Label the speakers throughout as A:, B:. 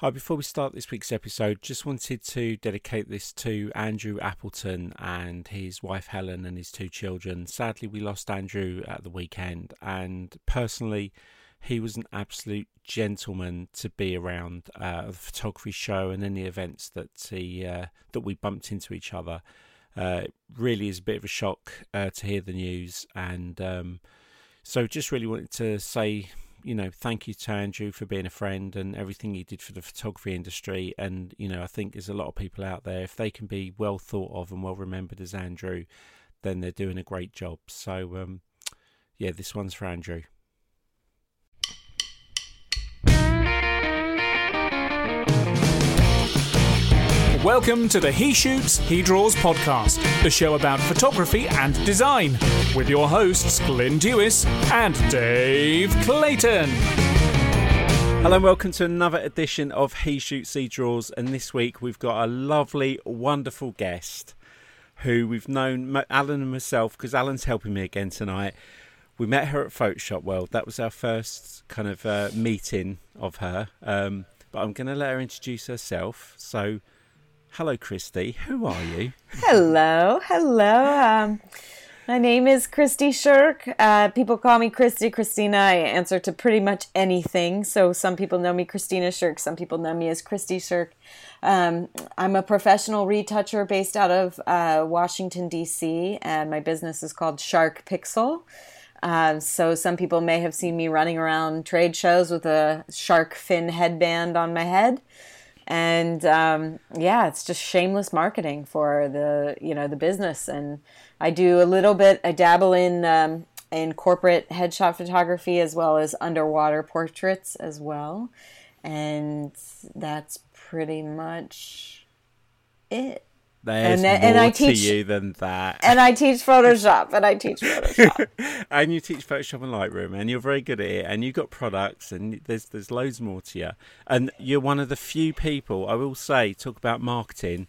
A: Hi, before we start this week's episode, just wanted to dedicate this to Andrew Appleton and his wife Helen and his two children. Sadly, we lost Andrew at the weekend, and personally, he was an absolute gentleman to be around uh, the photography show and any events that he uh, that we bumped into each other. Uh, it really is a bit of a shock uh, to hear the news, and um, so just really wanted to say you know, thank you to Andrew for being a friend and everything he did for the photography industry. And, you know, I think there's a lot of people out there, if they can be well thought of and well remembered as Andrew, then they're doing a great job. So, um, yeah, this one's for Andrew.
B: Welcome to the He Shoots, He Draws podcast, the show about photography and design, with your hosts Glyn Dewis and Dave Clayton.
A: Hello and welcome to another edition of He Shoots, He Draws. And this week we've got a lovely, wonderful guest who we've known, Alan and myself, because Alan's helping me again tonight. We met her at Photoshop World. That was our first kind of uh, meeting of her. Um, but I'm going to let her introduce herself. So, Hello, Christy. Who are you?
C: hello, hello. Um, my name is Christy Sherk. Uh, people call me Christy, Christina. I answer to pretty much anything. So some people know me Christina Sherk. Some people know me as Christy Sherk. Um, I'm a professional retoucher based out of uh, Washington D.C. and my business is called Shark Pixel. Uh, so some people may have seen me running around trade shows with a shark fin headband on my head and um, yeah, it's just shameless marketing for the you know the business. And I do a little bit. I dabble in um, in corporate headshot photography as well as underwater portraits as well, and that's pretty much it.
A: There's and, more and I teach, to you than that.
C: And I teach Photoshop, and I teach Photoshop.
A: and you teach Photoshop and Lightroom, and you're very good at it. And you've got products, and there's there's loads more to you. And you're one of the few people I will say talk about marketing.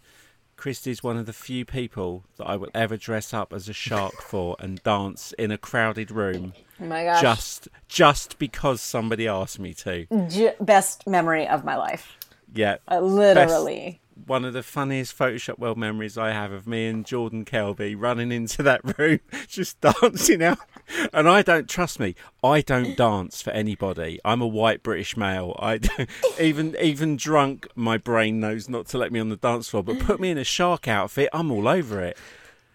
A: Christy's one of the few people that I will ever dress up as a shark for and dance in a crowded room.
C: Oh my gosh!
A: Just just because somebody asked me to.
C: J- best memory of my life.
A: Yeah,
C: uh, literally.
A: One of the funniest Photoshop World memories I have of me and Jordan Kelby running into that room, just dancing out. And I don't trust me. I don't dance for anybody. I'm a white British male. I even even drunk, my brain knows not to let me on the dance floor. But put me in a shark outfit, I'm all over it.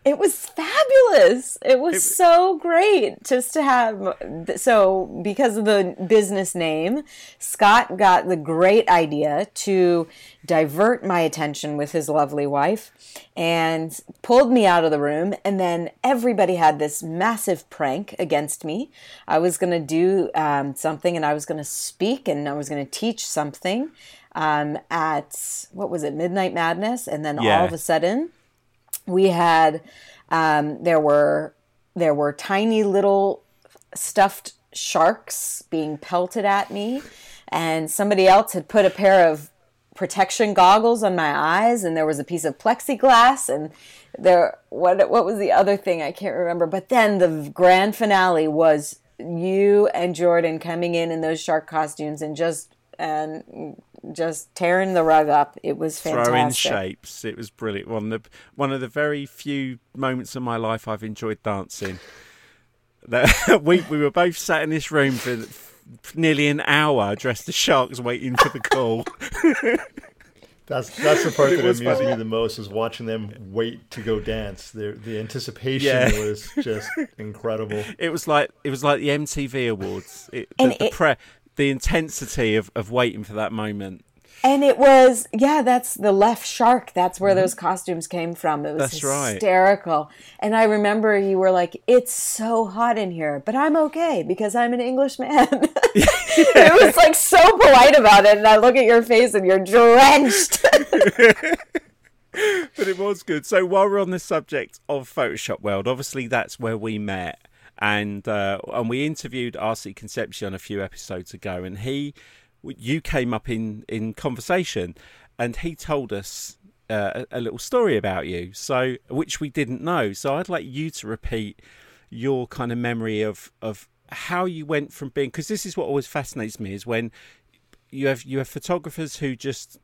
C: It was fabulous. It was it, so great just to have. So, because of the business name, Scott got the great idea to divert my attention with his lovely wife and pulled me out of the room. And then everybody had this massive prank against me. I was going to do um, something and I was going to speak and I was going to teach something um, at, what was it, Midnight Madness? And then yeah. all of a sudden, we had um, there were there were tiny little stuffed sharks being pelted at me, and somebody else had put a pair of protection goggles on my eyes, and there was a piece of plexiglass, and there what what was the other thing I can't remember. But then the grand finale was you and Jordan coming in in those shark costumes and just and just tearing the rug up. It was fantastic.
A: Throwing shapes. It was brilliant. One of the one of the very few moments of my life I've enjoyed dancing. That we we were both sat in this room for nearly an hour, dressed as sharks, waiting for the call.
D: That's that's the part that amused funny. me the most is watching them wait to go dance. The the anticipation yeah. was just incredible.
A: It was like it was like the MTV Awards. It, the, the pre the intensity of, of waiting for that moment.
C: And it was, yeah, that's the left shark. That's where mm-hmm. those costumes came from. It was that's hysterical. Right. And I remember you were like, it's so hot in here, but I'm okay because I'm an English man. it was like so polite about it. And I look at your face and you're drenched.
A: but it was good. So while we're on the subject of Photoshop World, obviously that's where we met and uh, and we interviewed RC Concepcion a few episodes ago, and he, you came up in in conversation, and he told us uh, a, little story about you, so which we didn't know. So I'd like you to repeat your kind of memory of of how you went from being because this is what always fascinates me is when you have you have photographers who just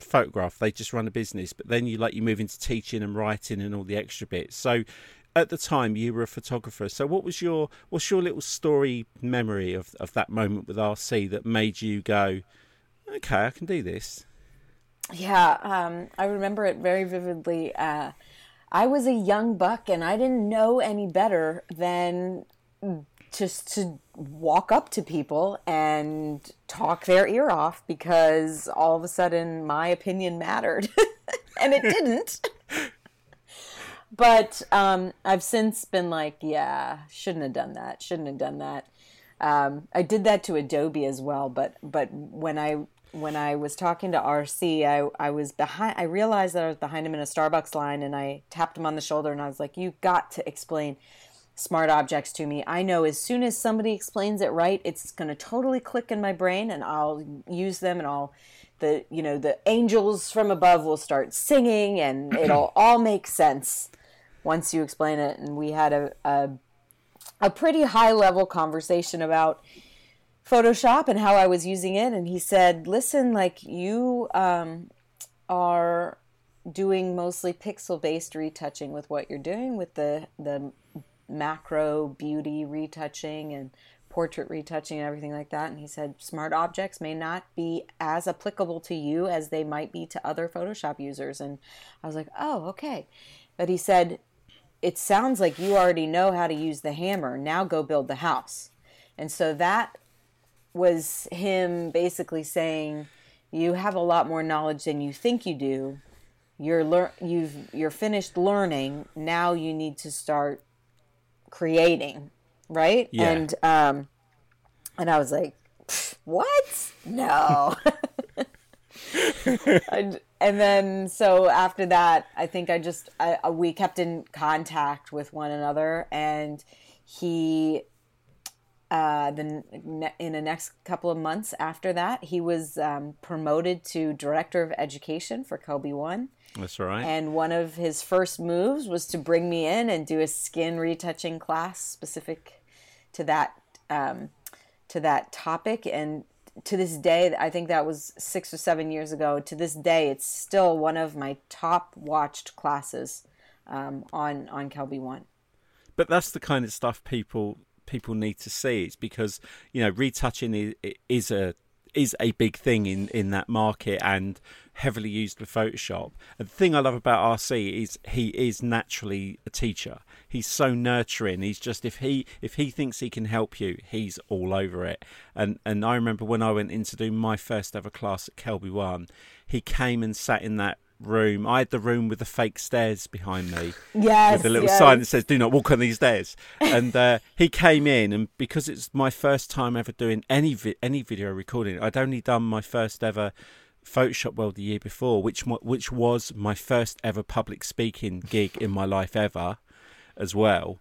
A: photograph they just run a business but then you like you move into teaching and writing and all the extra bits so at the time you were a photographer. So what was your what's your little story memory of of that moment with rc that made you go okay i can do this
C: yeah um, i remember it very vividly. Uh, i was a young buck and i didn't know any better than just to walk up to people and talk their ear off because all of a sudden my opinion mattered. And it didn't but um, i've since been like yeah shouldn't have done that shouldn't have done that um, i did that to adobe as well but but when i when i was talking to rc i, I was behind i realized that i was behind him in a starbucks line and i tapped him on the shoulder and i was like you got to explain smart objects to me. I know as soon as somebody explains it right, it's going to totally click in my brain and I'll use them and I'll the you know the angels from above will start singing and it'll all make sense once you explain it and we had a a, a pretty high level conversation about Photoshop and how I was using it and he said, "Listen, like you um, are doing mostly pixel based retouching with what you're doing with the the macro beauty retouching and portrait retouching and everything like that. And he said, smart objects may not be as applicable to you as they might be to other Photoshop users. And I was like, oh, okay. But he said, it sounds like you already know how to use the hammer. Now go build the house. And so that was him basically saying, you have a lot more knowledge than you think you do. You're lear- you've you're finished learning. Now you need to start creating, right?
A: Yeah.
C: And um, and I was like, what? No. and, and then so after that, I think I just I, we kept in contact with one another, and he uh, the in the next couple of months after that, he was um, promoted to director of education for Kelby One.
A: That's right.
C: And one of his first moves was to bring me in and do a skin retouching class specific to that um, to that topic. And to this day, I think that was six or seven years ago. To this day, it's still one of my top watched classes um, on on Kelby One.
A: But that's the kind of stuff people people need to see. It's because you know retouching is, a is a big thing in, in that market and heavily used with Photoshop. And the thing I love about RC is he is naturally a teacher. He's so nurturing. He's just if he if he thinks he can help you, he's all over it. And and I remember when I went in to do my first ever class at Kelby One, he came and sat in that room. I had the room with the fake stairs behind me.
C: Yes.
A: With a little
C: yes.
A: sign that says, do not walk on these stairs. And uh, he came in, and because it's my first time ever doing any, vi- any video recording, I'd only done my first ever Photoshop World the year before, which, which was my first ever public speaking gig in my life ever as well.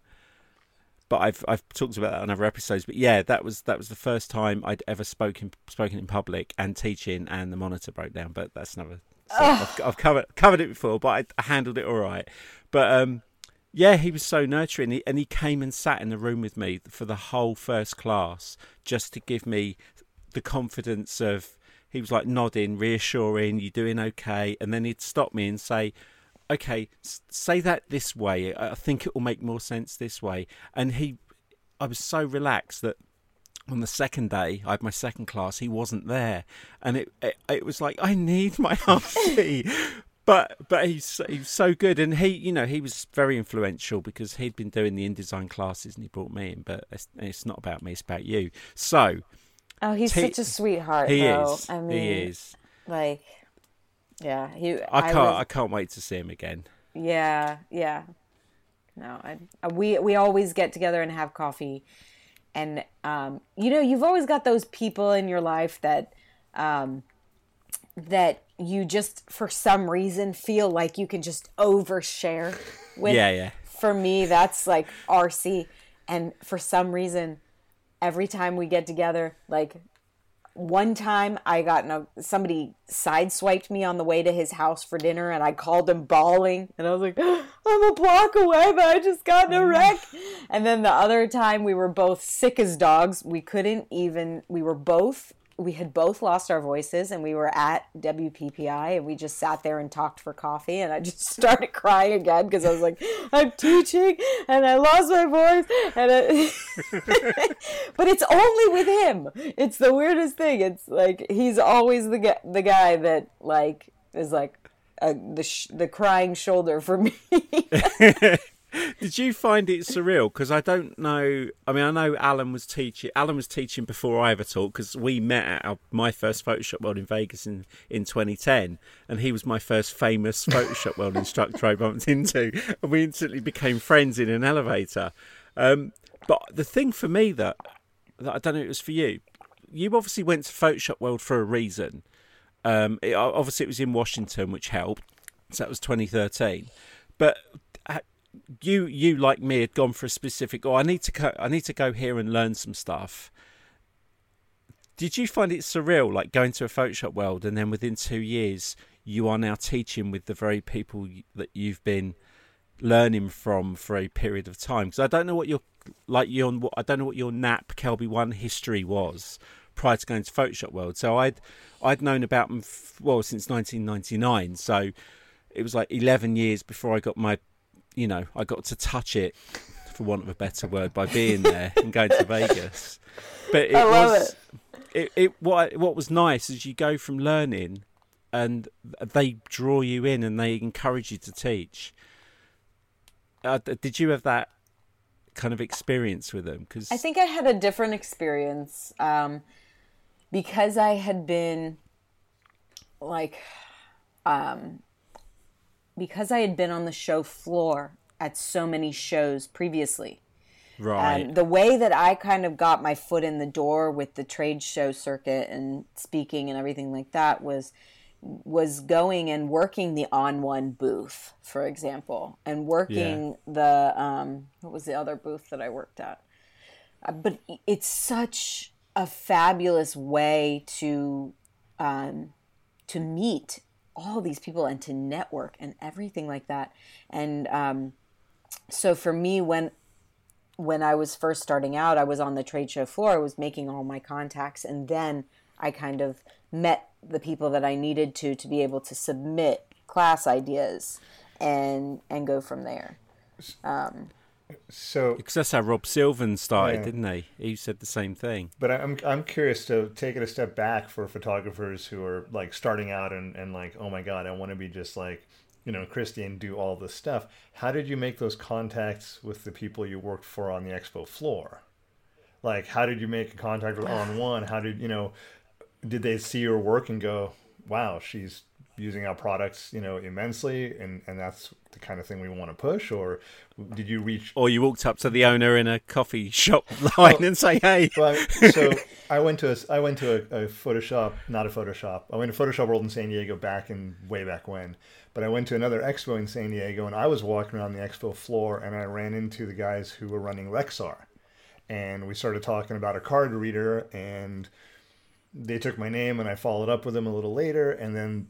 A: But I've I've talked about that on other episodes. But yeah, that was that was the first time I'd ever spoken spoken in public and teaching, and the monitor broke down. But that's another so I've, I've, covered covered it before, but I, handled it all right. But um, yeah, he was so nurturing, he, and he came and sat in the room with me for the whole first class, just to give me the confidence of. He was like nodding, reassuring, "You're doing okay?" And then he'd stop me and say, "Okay, say that this way. I think it will make more sense this way." And he, I was so relaxed that on the second day, I had my second class. He wasn't there, and it it, it was like I need my RC. but but he's he's so good, and he you know he was very influential because he'd been doing the InDesign classes and he brought me in. But it's, it's not about me; it's about you. So.
C: Oh, he's
A: T-
C: such a sweetheart.
A: He
C: though.
A: is.
C: I mean,
A: he is.
C: Like, yeah, he.
A: I can't.
C: was-
A: I can't wait to see him again.
C: Yeah, yeah. No, I, we we always get together and have coffee, and um, you know, you've always got those people in your life that um, that you just for some reason feel like you can just overshare with.
A: Yeah, yeah.
C: For me, that's like RC, and for some reason, every time we get together, like one time I got in a somebody sideswiped me on the way to his house for dinner and I called him bawling and I was like, I'm a block away, but I just got in a mm. wreck. And then the other time we were both sick as dogs. We couldn't even we were both we had both lost our voices and we were at WPPI and we just sat there and talked for coffee and I just started crying again because I was like I'm teaching and I lost my voice and I... but it's only with him. It's the weirdest thing. It's like he's always the guy the guy that like is like uh, the sh- the crying shoulder for me
A: Did you find it surreal? Because I don't know. I mean, I know Alan was teaching. Alan was teaching before I ever taught because we met at our, my first Photoshop World in Vegas in, in 2010, and he was my first famous Photoshop World instructor I bumped into, and we instantly became friends in an elevator. Um, but the thing for me that that I don't know, it was for you. You obviously went to Photoshop World for a reason. Um, it, obviously, it was in Washington, which helped. So that was 2013. But you you like me had gone for a specific oh I need to go, I need to go here and learn some stuff. Did you find it surreal like going to a Photoshop world and then within 2 years you are now teaching with the very people that you've been learning from for a period of time because I don't know what your like your I don't know what your NAPP Kelby 1 history was prior to going to Photoshop World. So I'd I'd known about them well since 1999. So it was like 11 years before I got my you know, I got to touch it, for want of a better word, by being there and going to Vegas. But it was it. It, it what what was nice is you go from learning, and they draw you in and they encourage you to teach. Uh, did you have that kind of experience with them? Because
C: I think I had a different experience um, because I had been like um, because I had been on the show floor at so many shows previously.
A: Right.
C: Um, the way that I kind of got my foot in the door with the trade show circuit and speaking and everything like that was was going and working the On1 booth, for example, and working yeah. the um, what was the other booth that I worked at. Uh, but it's such a fabulous way to um, to meet all these people and to network and everything like that. And um, so for me, when when I was first starting out, I was on the trade show floor. I was making all my contacts, and then I kind of met the people that I needed to to be able to submit class ideas and and go from there. Um,
D: so
A: because that's how Rob Sylvan started, yeah. didn't he? He said the same thing.
D: But I'm I'm curious to take it a step back for photographers who are like starting out and, and like, oh my god, I want to be just like, you know, Christy and do all this stuff. How did you make those contacts with the people you worked for on the expo floor? Like, how did you make a contact with On1? How did you know? Did they see your work and go, wow, she's using our products, you know, immensely, and and that's the kind of thing we want to push, or did you reach?
A: Or you walked up to the owner in a coffee shop line well, and say, "Hey."
D: Well, so I went to a I went to a, a Photoshop, not a Photoshop. I went to Photoshop World in San Diego back in way back when, but I went to another expo in San Diego, and I was walking around the expo floor, and I ran into the guys who were running Lexar, and we started talking about a card reader, and they took my name, and I followed up with them a little later, and then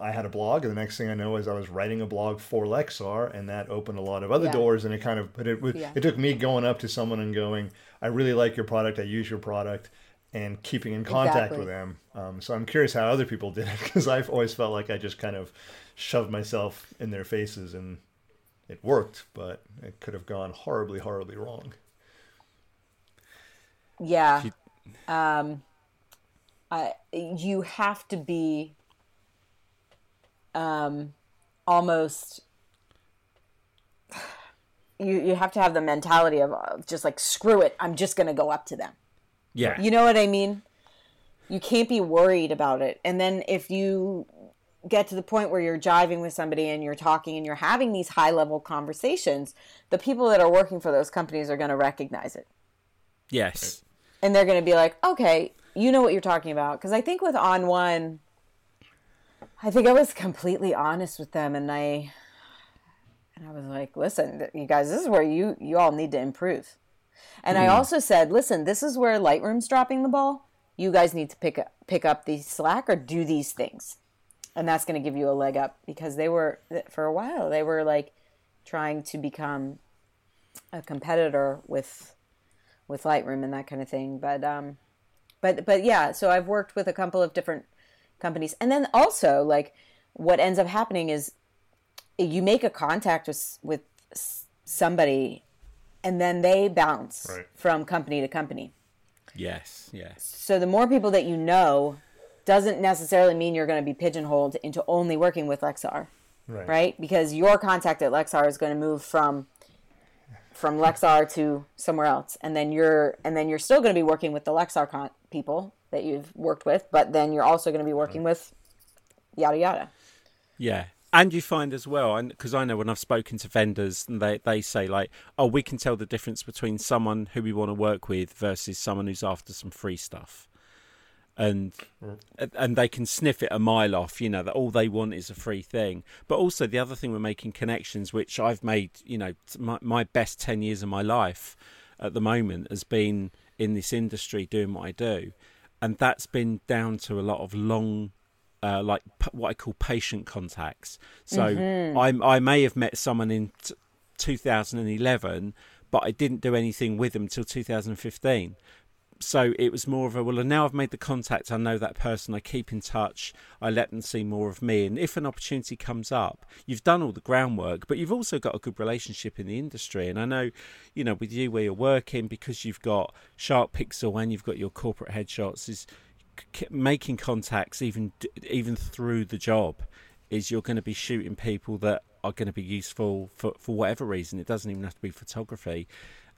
D: I had a blog, and the next thing I know is I was writing a blog for Lexar, and that opened a lot of other yeah. doors. And it kind of, but it yeah. it took me going up to someone and going, "I really like your product. I use your product," and keeping in contact exactly. with them. Um, so I'm curious how other people did it because I've always felt like I just kind of shoved myself in their faces, and it worked, but it could have gone horribly, horribly wrong.
C: Yeah, um, I you have to be um, almost you you have to have the mentality of, of just like screw it i'm just going to go up to them.
A: Yeah.
C: You know what i mean? You can't be worried about it. And then if you get to the point where you're jiving with somebody and you're talking and you're having these high level conversations the people that are working for those companies are going to recognize it.
A: Yes.
C: And they're going to be like okay you know what you're talking about. Because i think with On1 I think I was completely honest with them, and I and I was like, "Listen, you guys, this is where you you all need to improve." And mm. I also said, "Listen, this is where Lightroom's dropping the ball. You guys need to pick up pick up the slack or do these things." And that's going to give you a leg up because they were for a while they were like trying to become a competitor with with Lightroom and that kind of thing. But um, but but yeah, so I've worked with a couple of different companies, and then also like what ends up happening is you make a contact with with somebody, and then they bounce
D: Right.
C: from company to company.
A: Yes, yes.
C: So the more people that you know doesn't necessarily mean you're going to be pigeonholed into only working with Lexar,
D: Right.
C: right? Because your contact at Lexar is going to move from from Lexar to somewhere else, and then you're and then you're still going to be working with the Lexar con- people that you've worked with, but then you're also going to be working with yada yada.
A: Yeah. And you find as well, and because I know when I've spoken to vendors, and they, they say, like, oh, we can tell the difference between someone who we want to work with versus someone who's after some free stuff. And mm. and they can sniff it a mile off, you know, that all they want is a free thing. But also, the other thing we're making connections, which I've made, you know, my, my best 10 years of my life at the moment has been in this industry doing what I do. And that's been down to a lot of long uh, like p- what I call patient contacts. So I I may have met someone in t- 2011, but I didn't do anything with them until 2015. So it was more of a well, now I've made the contact. I know that person. I keep in touch. I let them see more of me. And if an opportunity comes up, you've done all the groundwork, but you've also got a good relationship in the industry. And I know, you know, with you where you're working, because you've got Sharp Pixel and you've got your corporate headshots, is making contacts even even through the job is you're going to be shooting people that are going to be useful for for whatever reason it doesn't even have to be photography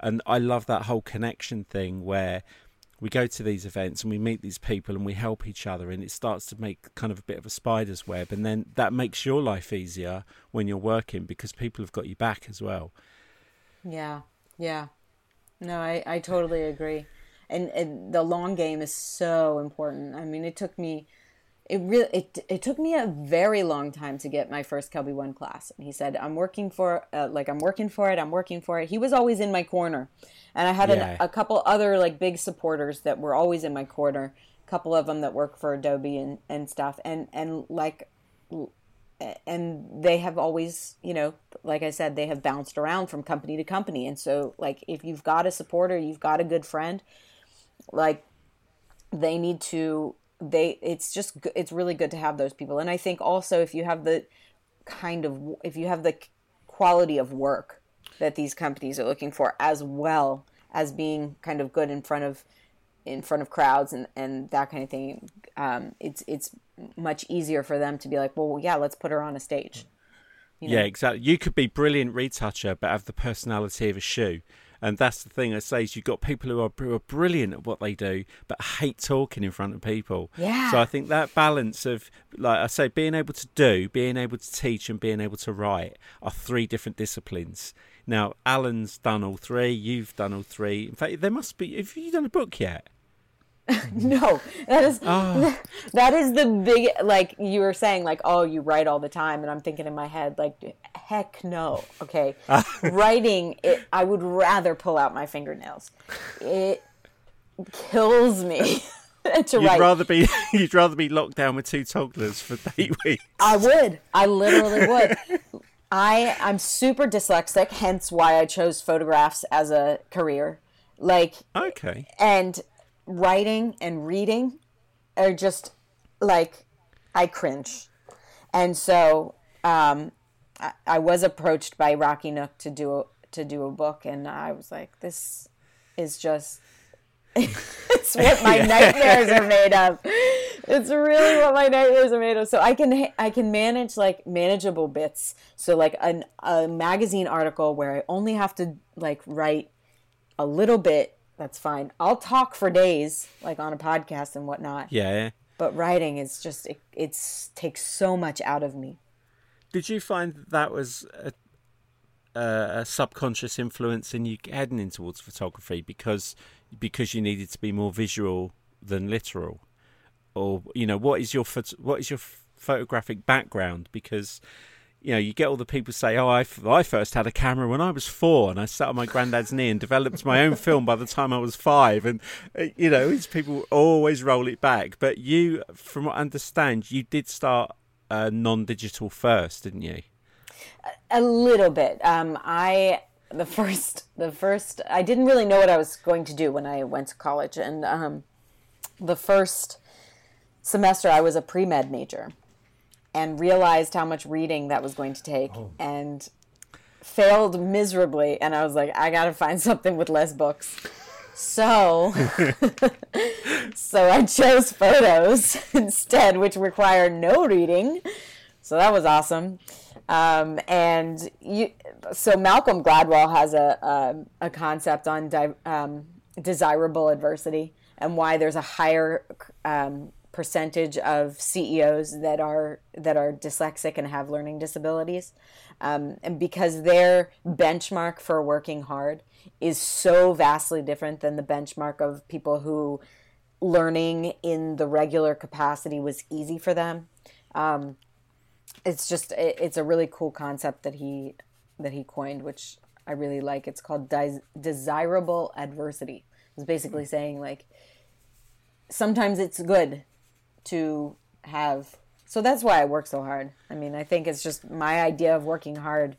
A: and i love that whole connection thing where we go to these events and we meet these people and we help each other and it starts to make kind of a bit of a spider's web and then that makes your life easier when you're working because people have got you back as well
C: Yeah, yeah. No, I, I totally agree. And, and the long game is so important. I mean, it took me, it really, it, it took me a very long time to get my first Kelby One class. And he said, I'm working for, uh, like, I'm working for it. I'm working for it. He was always in my corner. And I had
A: Yeah.
C: an, a couple other, like, big supporters that were always in my corner. A couple of them that work for Adobe and, and stuff. And, and like, and they have always you know like i said they have bounced around from company to company and so like if you've got a supporter you've got a good friend like they need to they it's just it's really good to have those people and i think also if you have the kind of if you have the quality of work that these companies are looking for as well as being kind of good in front of in front of crowds and, and that kind of thing um, it's it's much easier for them to be like well yeah let's put her on a stage you know?
A: Yeah, exactly. You could be brilliant retoucher, but have the personality of a shoe. And that's the thing I say is you've got people who are, who are brilliant at what they do, but hate talking in front of people.
C: Yeah.
A: So I think that balance of, like I say, being able to do, being able to teach, and being able to write are three different disciplines. Now, Alan's done all three. You've done all three. In fact, there must be. Have you done a book yet?
C: No, that is
A: Oh.
C: that is the big like you were saying like oh you write all the time and I'm thinking in my head like heck no okay writing it I would rather pull out my fingernails it kills me to
A: You'd
C: write
A: rather be you'd rather be locked down with two toddlers for eight weeks.
C: I would I literally would I I'm super dyslexic hence why I chose photographs as a career like
A: Okay.
C: and writing and reading are just like I cringe. And so um, I, I was approached by Rocky Nook to do a, to do a book, and I was like, "This is just it's what my nightmares are made of. It's really what my nightmares are made of. So I can I can manage like manageable bits. So like an, a magazine article where I only have to like write a little bit. That's fine. I'll talk for days, like on a podcast and whatnot.
A: Yeah.
C: But writing is just it, it's takes so much out of me.
A: Did you find that, that was a, a, a subconscious influence in you heading in towards photography because because you needed to be more visual than literal, or you know what is your what is your photographic background? Because you know you get all the people say, "Oh, I, f- I first had a camera when I was four, and I sat on my granddad's knee and developed my own film by the time I was five. And uh, you know these people always roll it back, but you, from what I understand, you did start uh, non-digital first, didn't you?
C: A little bit. Um, I the first the first I didn't really know what I was going to do when I went to college, and um, the first semester I was a pre med major and realized how much reading that was going to take oh. and failed miserably. And I was like, I got to find something with less books. So, so I chose photos instead, which require no reading. So that was awesome. Um, and you, so Malcolm Gladwell has a a, a concept on di, um, desirable adversity and why there's a higher um, percentage of CEOs that are that are dyslexic and have learning disabilities, um, and because their benchmark for working hard is so vastly different than the benchmark of people who learning in the regular capacity was easy for them. Um, it's just it, it's a really cool concept that he that he coined, which I really like. It's called des- desirable adversity. It's basically saying like sometimes it's good to have. So that's why I work so hard. I mean, I think it's just my idea of working hard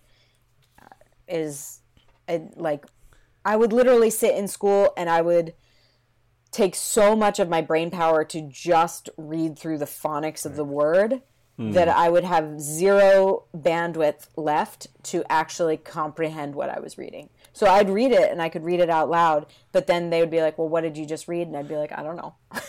C: uh, is it, like I would literally sit in school and I would take so much of my brain power to just read through the phonics of the word mm. that I would have zero bandwidth left to actually comprehend what I was reading. So I'd read it and I could read it out loud, but then they would be like, "Well, what did you just read?" And I'd be like, "I don't know."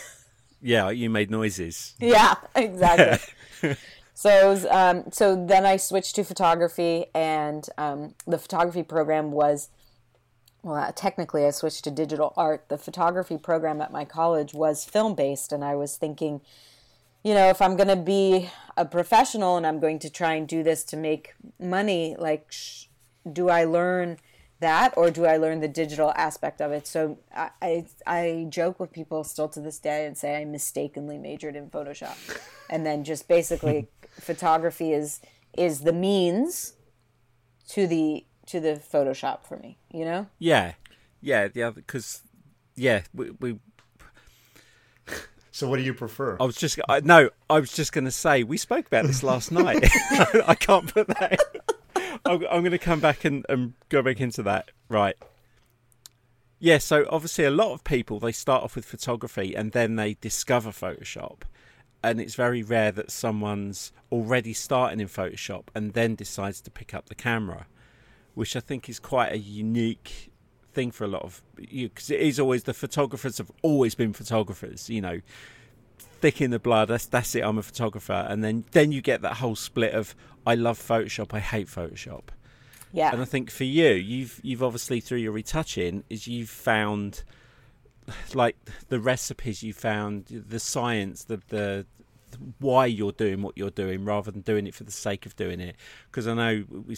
A: yeah, you made noises.
C: Yeah, exactly. so was, um, so then I switched to photography, and um, the photography program was well, uh, technically, I switched to digital art. The photography program at my college was film based, and I was thinking, you know, if I'm going to be a professional and I'm going to try and do this to make money, like, sh- do I learn that or do I learn the digital aspect of it? So I, I, I joke with people still to this day and say I mistakenly majored in Photoshop, and then just basically photography is is the means to the to the Photoshop for me. You know?
A: Yeah, yeah. The other because yeah we, we
D: so, what do you prefer?
A: I was just I, no, I was just going to say we spoke about this last night. I can't put that. I'm, I'm going to come back and, and go back into that. Right. Yeah. So obviously, a lot of people they start off with photography and then they discover Photoshop, and it's very rare that someone's already starting in Photoshop and then decides to pick up the camera, which I think is quite a unique thing for a lot of you because it is always the photographers have always been photographers. You know, thick in the blood. That's that's it. I'm a photographer, and then then you get that whole split of I love Photoshop, I hate Photoshop.
C: Yeah.
A: And I think for you, you've you've obviously through your retouching is you've found like the recipes you found the science the the why you're doing what you're doing rather than doing it for the sake of doing it because i know we,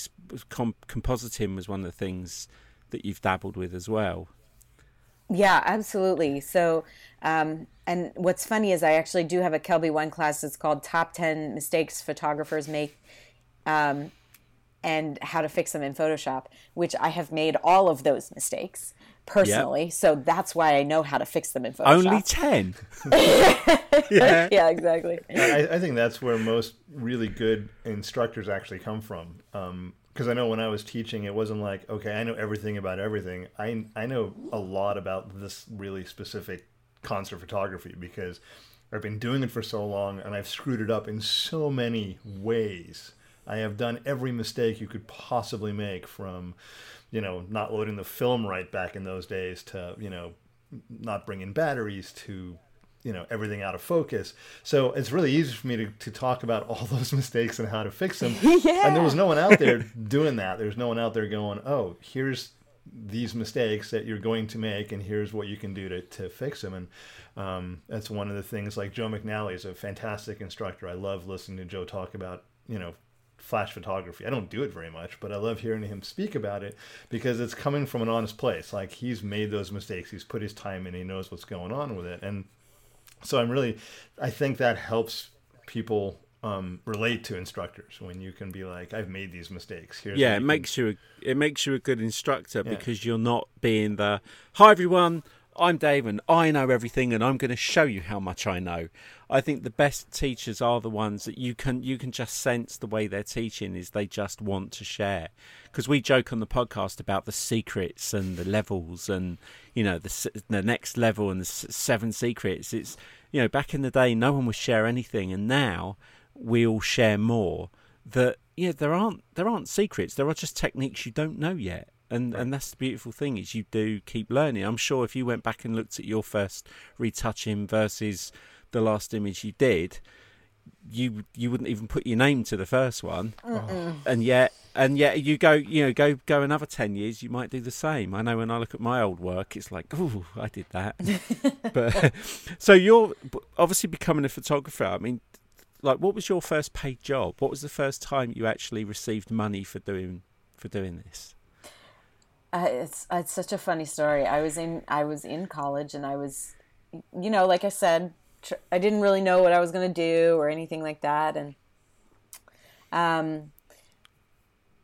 A: compositing was one of the things that you've dabbled with as well.
C: Yeah, absolutely. So, um, and what's funny is I actually do have a Kelby One class. It's called Top 10 Mistakes Photographers Make um, and How to Fix Them in Photoshop, which I have made all of those mistakes personally. Yep. So that's why I know how to fix them in Photoshop.
A: Only 10.
C: yeah. yeah, exactly.
D: I, I, think that's where most really good instructors actually come from. Um, because I know when I was teaching, it wasn't like, okay, I know everything about everything. I I know a lot about this really specific concert photography because I've been doing it for so long and I've screwed it up in so many ways. I have done every mistake you could possibly make from, you know, not loading the film right back in those days to, you know, not bringing batteries to you know everything out of focus. So it's really easy for me to, to talk about all those mistakes and how to fix them. Yeah. and there was no one out there doing that. There's no one out there going oh here's these mistakes that you're going to make and here's what you can do to, to fix them. And um, that's one of the things like joe mcnally is a fantastic instructor. I love listening to joe talk about you know flash photography. I don't do it very much, but I love hearing him speak about it because it's coming from an honest place. Like he's made those mistakes, he's put his time in, he knows what's going on with it. And so I'm really, I think that helps people um, relate to instructors when you can be like, I've made these mistakes.
A: Here's yeah, it makes can... you a, it makes you a good instructor yeah. because you're not being the hi everyone. I'm Dave and I know everything and I'm going to show you how much I know. I think the best teachers are the ones that you can you can just sense the way they're teaching is they just want to share. Because we joke on the podcast about the secrets and the levels and you know the the next level and the seven secrets. It's you know back in the day no one would share anything and now we all share more. That yeah there aren't there aren't secrets. There are just techniques you don't know yet and right. and that's the beautiful thing is you do keep learning. I'm sure if you went back and looked at your first retouching versus the last image you did, you you wouldn't even put your name to the first one, Mm-mm. and yet and yet you go you know go go another ten years, you might do the same. I know when I look at my old work, it's like oh I did that. but so you're obviously becoming a photographer. I mean, like what was your first paid job? What was the first time you actually received money for doing for doing this?
C: Uh, it's it's such a funny story. I was in I was in college and I was, you know, like I said, tr- I didn't really know what I was going to do or anything like that, and um,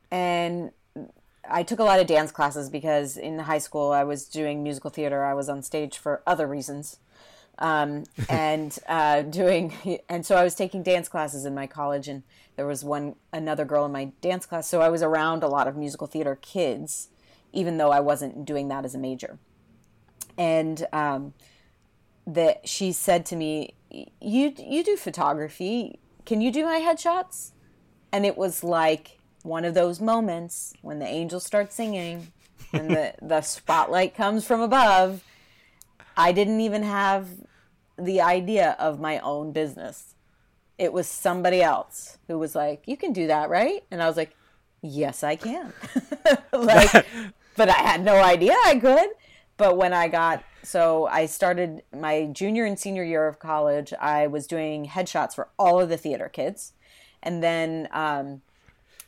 C: and I took a lot of dance classes because in high school I was doing musical theater. I was on stage for other reasons. Um, and uh, doing and so I was taking dance classes in my college and there was one another girl in my dance class so I was around a lot of musical theater kids even though I wasn't doing that as a major. And um, that she said to me, "You you do photography? Can you do my headshots?" And it was like one of those moments when the angels start singing and the the spotlight comes from above. I didn't even have the idea of my own business. It was somebody else who was like, "You can do that, right?" And I was like, "Yes, I can." like but I had no idea I could. But when I got so I started my junior and senior year of college, I was doing headshots for all of the theater kids, and then um,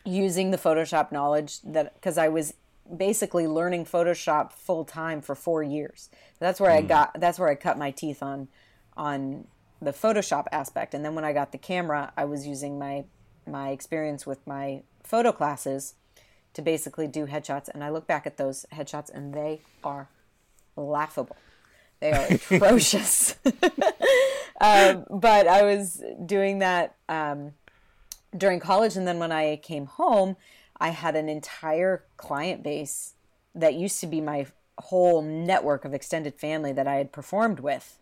C: using the Photoshop knowledge that because I was basically learning Photoshop full time for four years. That's where mm. I hmm. got. That's where I cut my teeth on on the Photoshop aspect. And then when I got the camera, I was using my my experience with my photo classes to basically do headshots. And I look back at those headshots and they are laughable. They are atrocious. um, but I was doing that um, during college. And then when I came home, I had an entire client base that used to be my whole network of extended family that I had performed with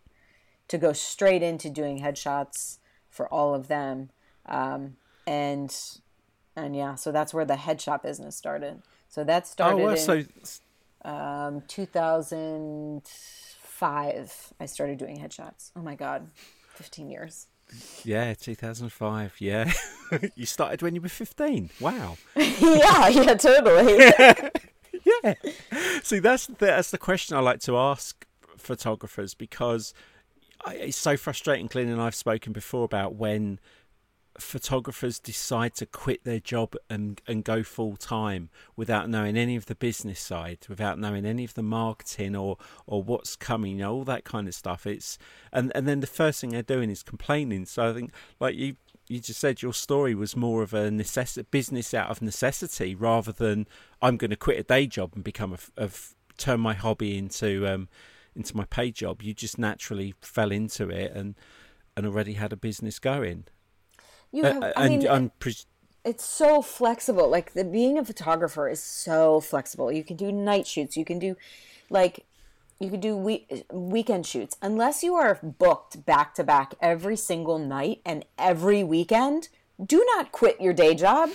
C: to go straight into doing headshots for all of them. Um, and and yeah, so that's where the headshot business started. So that started oh, well, in so... um, 2005. I started doing headshots. Oh my god, 15 years.
A: Yeah, 2005. Yeah, you started when you were 15. Wow.
C: yeah, yeah, totally.
A: yeah. See, that's the, that's the question I like to ask photographers because it's so frustrating. Glyn and I've spoken before about when photographers decide to quit their job and and go full time without knowing any of the business side, without knowing any of the marketing or or what's coming, you know, all that kind of stuff. It's and and then the first thing they're doing is complaining. So I think, like you you just said, your story was more of a necessity business out of necessity rather than I'm going to quit a day job and become a, turn my hobby into um into my pay job. You just naturally fell into it and and already had a business going.
C: You uh, have, uh, I mean, and pre- it's so flexible. Like the being a photographer is so flexible. You can do night shoots. You can do like you can do week, weekend shoots. Unless you are booked back to back every single night and every weekend, do not quit your day job.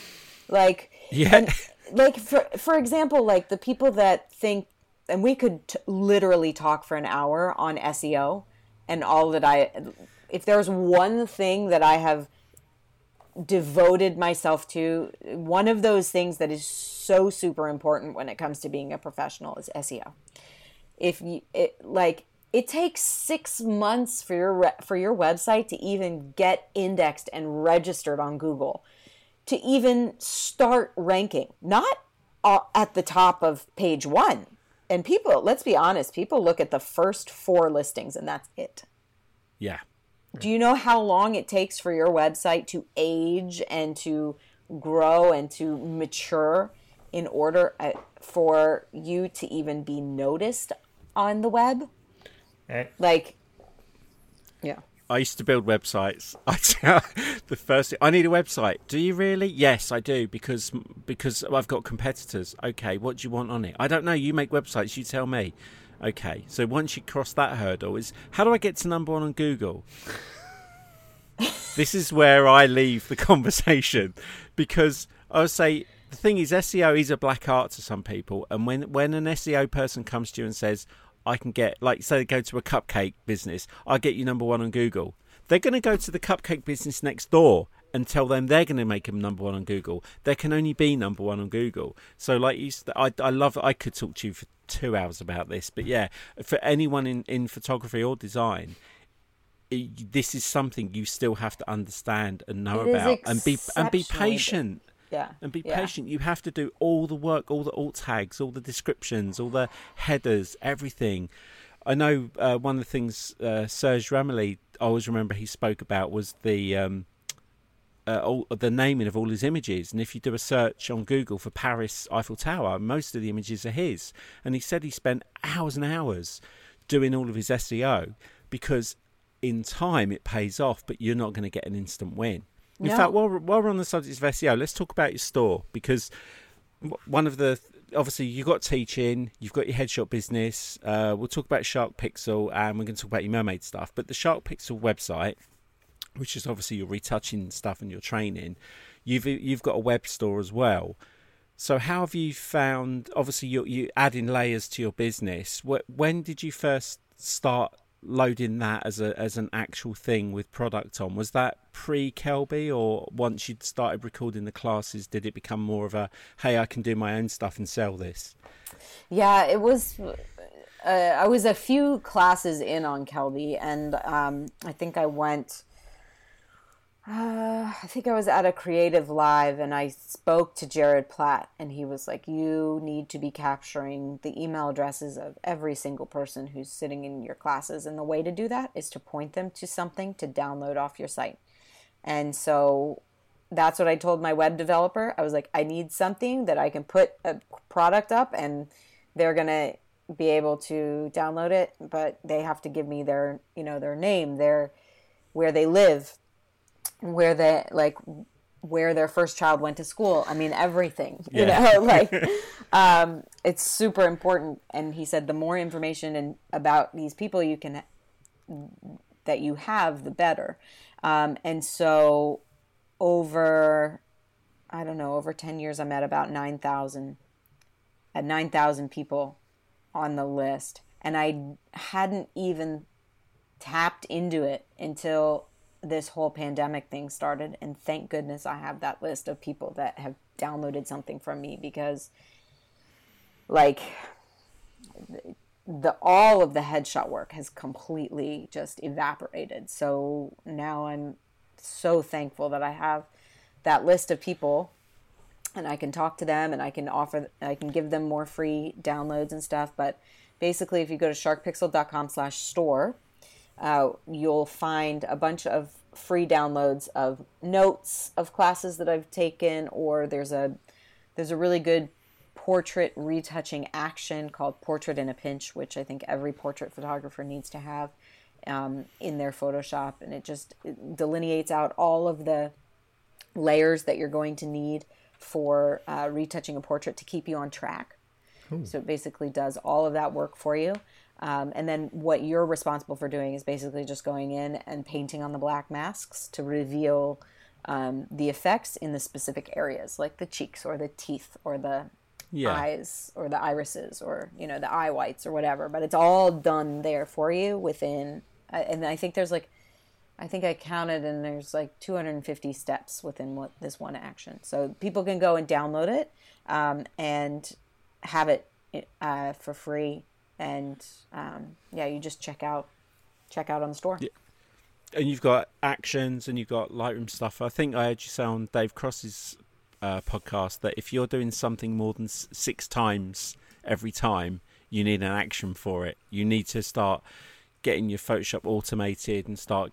C: Like
A: yeah.
C: And, like for for example, like the people that think and we could t- literally talk for an hour on SEO and all that I if there's one thing that I have devoted myself to one of those things that is so super important when it comes to being a professional is SEO. If you it, like it takes 6 months for your for your website to even get indexed and registered on Google to even start ranking. Not at the top of page 1. And people, let's be honest, people look at the first 4 listings and that's it.
A: Yeah.
C: Do you know how long it takes for your website to age and to grow and to mature in order uh, for you to even be noticed on the web?
D: Eh,
C: Like, yeah.
A: I used to build websites. I the first thing, I need a website. Do you really? Yes, I do because because I've got competitors. Okay, what do you want on it? I don't know. You make websites. You tell me. Okay, so once you cross that hurdle, is how do I get to number one on Google? this is where I leave the conversation because I would say the thing is SEO is a black art to some people, and when when an SEO person comes to you and says, "I can get," like, say, they go to a cupcake business, I get you number one on Google. They're going to go to the cupcake business next door and tell them they're going to make them number one on Google. There can only be number one on Google. So, like you, I, I love. I could talk to you for two hours about this, but yeah, for anyone in in photography or design, it, this is something you still have to understand and know
C: It
A: about, and be and be patient
C: Yeah.
A: and be
C: Yeah.
A: patient. You have to do all the work, all the alt tags, all the descriptions, all the headers, everything. I know uh, one of the things uh, Serge Ramelli, I always remember he spoke about was the um, uh, all, the naming of all his images. And if you do a search on Google for Paris Eiffel Tower, most of the images are his. And he said he spent hours and hours doing all of his SEO because in time it pays off, but you're not going to get an instant win. In
C: No.
A: fact, while, we're- while we're on the subject of SEO, let's talk about your store because one of the obviously you've got teaching, you've got your headshot business. Uh, we'll talk about Sherk Pixel and we're going to talk about your mermaid stuff. But the Sherk Pixel website, which is obviously your retouching stuff and your training, you've you've got a web store as well. So how have you found? Obviously, you you adding layers to your business. When did you first start loading that as a as an actual thing with product on? Was that pre Kelby, or once you'd started recording the classes, did it become more of a hey, I can do my own stuff and sell this?
C: Yeah, it was. Uh, I was a few classes in on Kelby, and um, I think I went. Uh, I think I was at a CreativeLive, and I spoke to Jared Platt, and he was like, "You need to be capturing the email addresses of every single person who's sitting in your classes, and the way to do that is to point them to something to download off your site." And so that's what I told my web developer. I was like, I need something that I can put a product up and they're going to be able to download it, but they have to give me their, you know, their name, their where they live, where they like where their first child went to school. I mean everything. You know, like um it's super important and he said the more information and about these people you can that you have, the better. Um, and so over, I don't know, over 10 years, I'm at about 9,000, at 9,000 people on the list. And I hadn't even tapped into it until this whole pandemic thing started. And thank goodness I have that list of people that have downloaded something from me because, like, the all of the headshot work has completely just evaporated. So now I'm so thankful that I have that list of people and I can talk to them and I can offer I can give them more free downloads and stuff. But basically if you go to sherkpixel.com slash store, uh, you'll find a bunch of free downloads of notes of classes that I've taken or there's a there's a really good portrait retouching action called Portrait in a Pinch, which I think every portrait photographer needs to have um, in their Photoshop. And it just it delineates out all of the layers that you're going to need for uh, retouching a portrait to keep you on track. So it basically does all of that work for you. Um, and then what you're responsible for doing is basically just going in and painting on the black masks to reveal um, the effects in the specific areas, like the cheeks or the teeth or the
A: Yeah.
C: eyes or the irises or you know the eye whites or whatever. But it's all done there for you within. uh, And I think there's like, I think I counted and there's like 250 steps within what this one action. So people can go and download it um, and have it uh, for free. And um, yeah, you just check out check out on the store.
A: and you've got actions and you've got Lightroom stuff. I think I heard you say on Dave Cross's uh, podcast that if you're doing something more than six times every time, you need an action for it. You need to start getting your Photoshop automated and start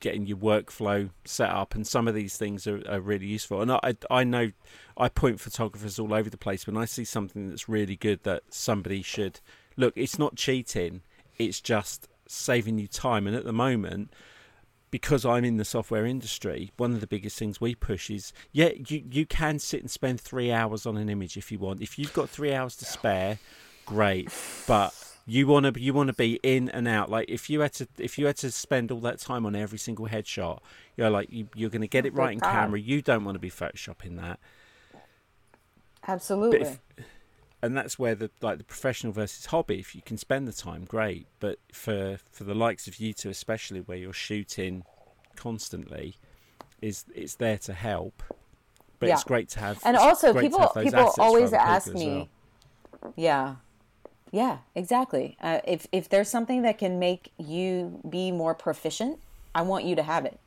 A: getting your workflow set up. And some of these things are, are really useful. And I, I know I point photographers all over the place when I see something that's really good that somebody should look. It's not cheating It's just saving you time. And at the moment, because I'm in the software industry, one of the biggest things we push is yeah, you, you can sit and spend three hours on an image if you want. If you've got three hours to spare, great. But you want to you want to be in and out. Like if you had to if you had to spend all that time on every single headshot, you know, like you, you're going to get it right in camera. You don't want to be photoshopping that.
C: Absolutely.
A: If, and that's where the like the professional versus hobby. If you can spend the time, great. But for for the likes of you two, especially where you're shooting constantly, is it's there to help. But yeah. it's great to have.
C: And also, people people always ask me. Well. Yeah, yeah, exactly. Uh, if if there's something that can make you be more proficient, I want you to have it.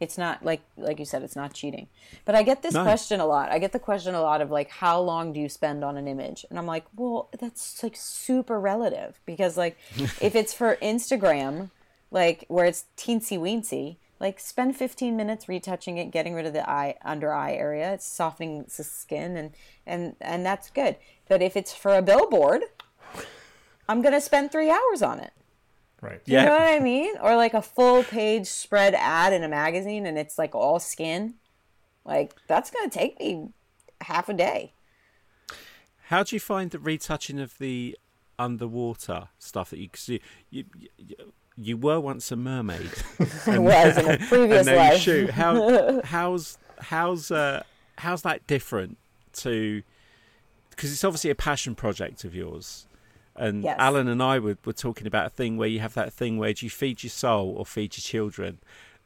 C: It's not like like you said, it's not cheating. But I get this no. question a lot. I get the question a lot of like, how long do you spend on an image? And I'm like, well, that's like super relative because like if it's for Instagram, like where it's teensy weensy, like spend 15 minutes retouching it, getting rid of the eye under eye area. It's softening the skin and and and that's good. But if it's for a billboard, I'm gonna spend three hours on it.
D: Right.
C: You yeah. know what I mean? Or like a full page spread ad in a magazine and it's like all skin. Like that's going to take me half a day.
A: How do you find the retouching of the underwater stuff that you see? you, you, you were once a mermaid?
C: I was in a previous life.
A: shoot. How how's how's uh, how's that different to because it's obviously a passion project of yours. And yes. Alan and I were, were talking about a thing where you have that thing where do you feed your soul or feed your children?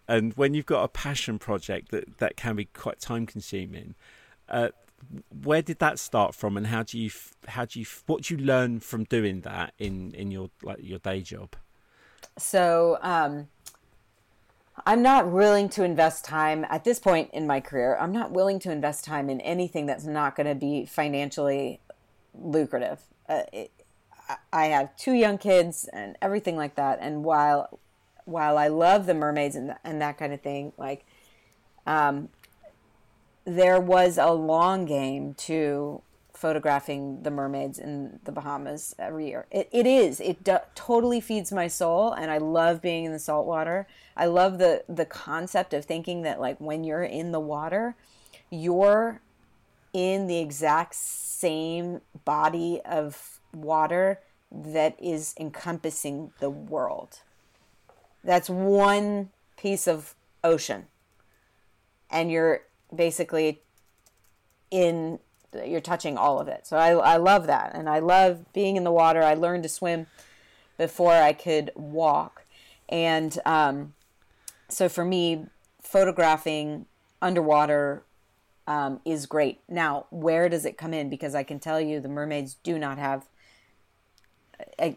A: And when you've got a passion project that, that can be quite time consuming, uh, where did that start from, and how do you how do you what do you learn from doing that in in your like your day job?
C: So um, I'm not willing to invest time at this point in my career. I'm not willing to invest time in anything that's not going to be financially lucrative. Uh, it, I have two young kids and everything like that. And while while I love the mermaids and, and that kind of thing, like um, there was a long game to photographing the mermaids in the Bahamas every year. It, it is. It do, totally feeds my soul, and I love being in the saltwater. I love the the concept of thinking that like when you're in the water, you're in the exact same body of water that is encompassing the world. That's one piece of ocean. And you're basically in, you're touching all of it. So I, I love that. And I love being in the water. I learned to swim before I could walk. And um, so for me, photographing underwater um, is great. Now, where does it come in? Because I can tell you the mermaids do not have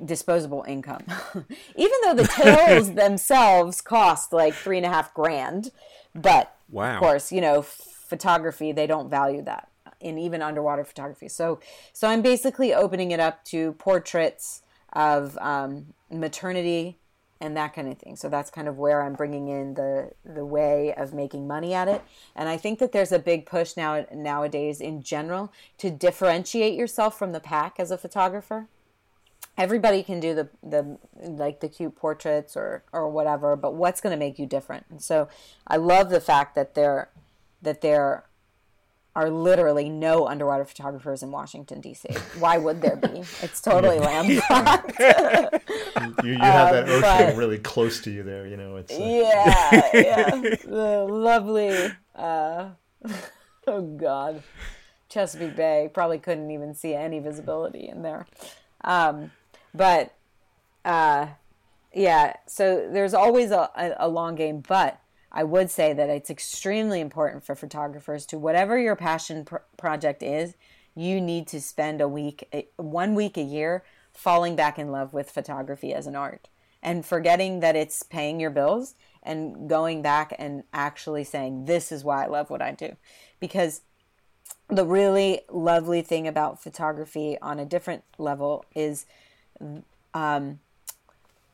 C: disposable income. Even though the tails themselves cost like three and a half grand, but wow. of course, you know, photography they don't value that in even underwater photography. So, so I'm basically opening it up to portraits of um, maternity and that kind of thing. So that's kind of where I'm bringing in the the way of making money at it. And I think that there's a big push now nowadays in general to differentiate yourself from the pack as a photographer everybody can do the the like the cute portraits or or whatever but what's going to make you different and so i love the fact that there that there are literally no underwater photographers in Washington D.C. Why would there be? It's totally landlocked.
D: you, you have that ocean but, really close to you there. You know, it's uh...
C: yeah, yeah, the lovely. Uh, oh God, Chesapeake Bay probably couldn't even see any visibility in there. Um, but uh, yeah, so there's always a, a, long game, but I would say that it's extremely important for photographers to whatever your passion pr- project is, you need to spend a week, one week a year, falling back in love with photography as an art and forgetting that it's paying your bills and going back and actually saying, This is why I love what I do. Because the really lovely thing about photography on a different level is um,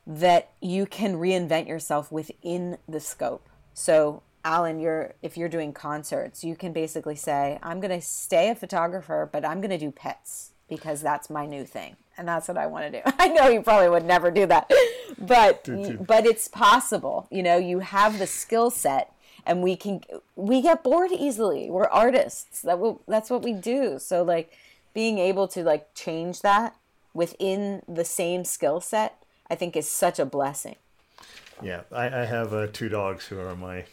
C: that you can reinvent yourself within the scope. So, Alan, you're if you're doing concerts, you can basically say, "I'm going to stay a photographer, but I'm going to do pets because that's my new thing." and that's what I want to do. I know you probably would never do that, but but it's possible. You know, you have the skill set, and we can we get bored easily. We're artists. That will, that's what we do. So like being able to like change that within the same skill set, I think is such a blessing.
D: Yeah, I, I have uh, two dogs who are my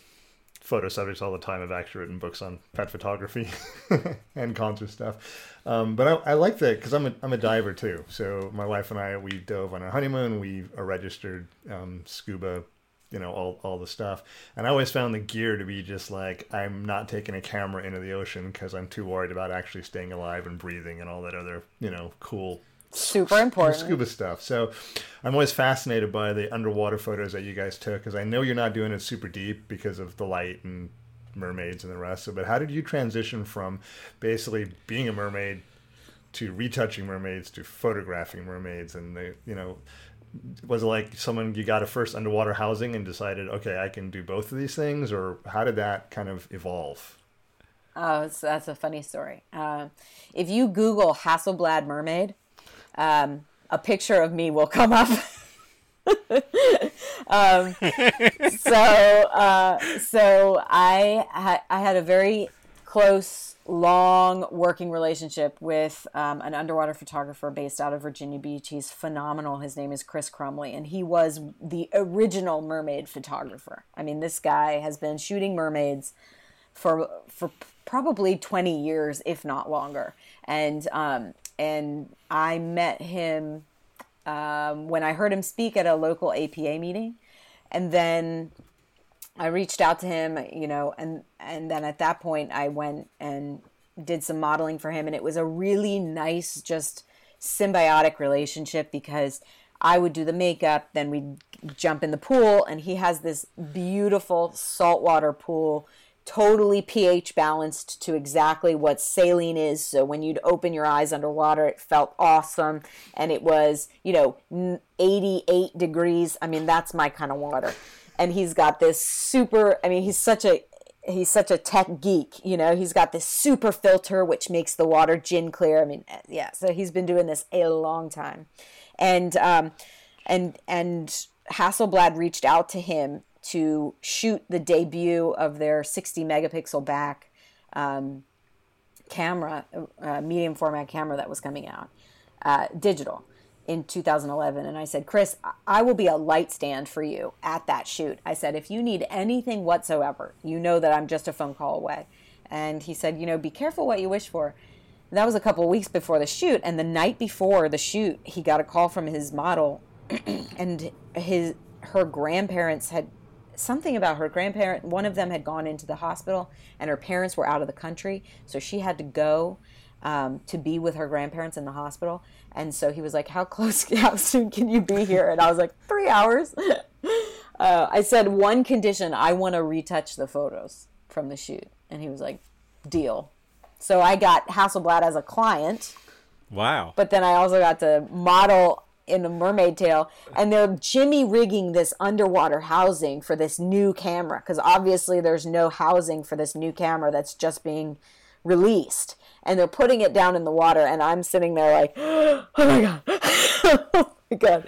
D: photo subjects all the time. I've actually written books on pet photography and concert stuff. Um, but I, I, like that because I'm a, I'm a diver too. So my wife and I, we dove on our honeymoon. We are registered um, scuba, you know, all, all the stuff. And I always found the gear to be just like, I'm not taking a camera into the ocean because I'm too worried about actually staying alive and breathing and all that other, you know, cool
C: super important
D: scuba stuff. So I'm always fascinated by the underwater photos that you guys took because I know you're not doing it super deep because of the light and mermaids and the rest of it. But how did you transition from basically being a mermaid to retouching mermaids to photographing mermaids and the you know was it like someone you got a first underwater housing and decided okay i can do both of these things or how did that kind of evolve
C: oh that's a funny story uh, if you google hasselblad mermaid um, a picture of me will come up. um, so uh, so I ha- I had a very close, long working relationship with um, an underwater photographer based out of Virginia Beach. He's phenomenal. His name is Chris Crumley, and he was the original mermaid photographer. I mean, this guy has been shooting mermaids for for probably 20 years, if not longer. And um, and I met him um, when I heard him speak at a local APA meeting, and then I reached out to him, you know, and and then at that point I went and did some modeling for him, and it was a really nice, just symbiotic relationship because I would do the makeup, then we'd jump in the pool, and he has this beautiful saltwater pool totally pH balanced to exactly what saline is. So when you'd open your eyes underwater, it felt awesome. And it was, you know, 88 degrees. I mean, that's my kind of water. And he's got this super, I mean, he's such a, he's such a tech geek, you know, he's got this super filter, which makes the water gin clear. I mean, yeah, so he's been doing this a long time. And, um, and, and Hasselblad reached out to him to shoot the debut of their 60 megapixel back um, camera, uh, medium format camera that was coming out, uh, digital in 2011. And I said, Chris, I will be a light stand for you at that shoot. I said, if you need anything whatsoever, you know that I'm just a phone call away. And he said, you know, be careful what you wish for. That was a couple weeks before the shoot. And the night before the shoot, he got a call from his model, and his her grandparents had something about her grandparent one of them had gone into the hospital and her parents were out of the country so she had to go um, to be with her grandparents in the hospital. And so he was like how close how soon can you be here? And i was like three hours. Uh, i said one condition i want to retouch the photos from the shoot. And he was like deal. So i got hasselblad as a client.
A: Wow.
C: But then i also got to model in a mermaid tail and they're jimmy rigging this underwater housing for this new camera because obviously there's no housing for this new camera that's just being released. And they're putting it down in the water and i'm sitting there like oh my god. Oh my god.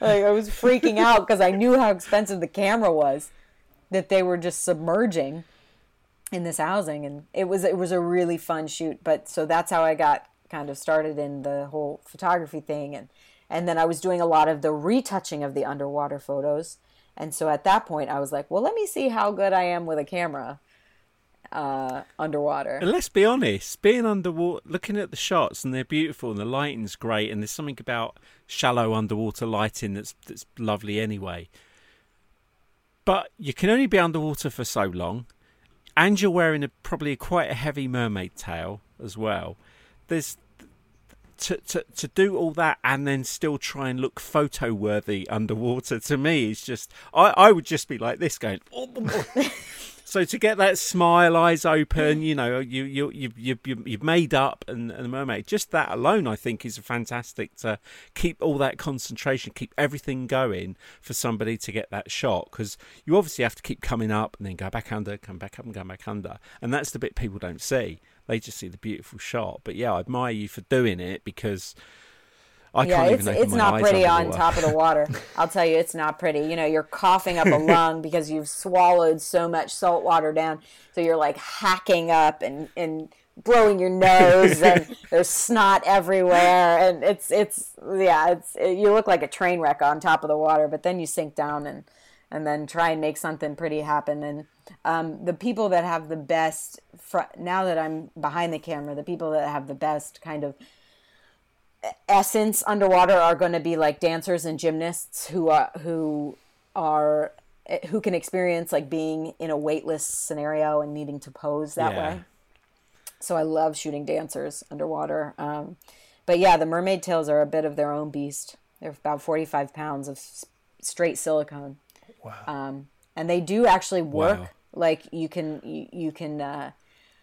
C: Like, i was freaking out because i knew how expensive the camera was that they were just submerging in this housing and it was it was a really fun shoot but so that's how i got kind of started in the whole photography thing and and then I was doing a lot of the retouching of the underwater photos. And so at that point, I was like, well, let me see how good I am with a camera uh, underwater.
A: And let's be honest, being underwater, looking at the shots and they're beautiful and the lighting's great, and there's something about shallow underwater lighting that's that's lovely anyway. But you can only be underwater for so long, and you're wearing a, probably quite a heavy mermaid tail as well. There's to, to to do all that and then still try and look photo worthy underwater to me is just I, I would just be like this going oh, so to get that smile eyes open you know you you you you you've made up and, and the mermaid just that alone I think is fantastic to keep all that concentration keep everything going for somebody to get that shot. Because you obviously have to keep coming up and then go back under come back up and go back under. And that's the bit people don't see they just see the beautiful shot. But yeah, I admire you for doing it because I
C: yeah,
A: can't
C: it's
A: even open
C: it's
A: my
C: not
A: eyes
C: pretty on top of the water. I'll tell you, it's not pretty. You know, you're coughing up a lung because you've swallowed so much salt water down, so you're like hacking up and and blowing your nose, and there's snot everywhere, and it's it's yeah, it's it, you look like a train wreck on top of the water, but then you sink down and and then try and make something pretty happen and. Um, the people that have the best, fr- now that I'm behind the camera, the people that have the best kind of essence underwater are going to be like dancers and gymnasts who are who are who can experience like being in a weightless scenario and needing to pose that
A: Yeah.
C: way. So I love shooting dancers underwater. Um, but yeah, the mermaid tails are a bit of their own beast. They're about 45 pounds of s- straight silicone.
D: Wow.
C: Um, and they do actually work.
A: Wow.
C: Like you can you, you can uh,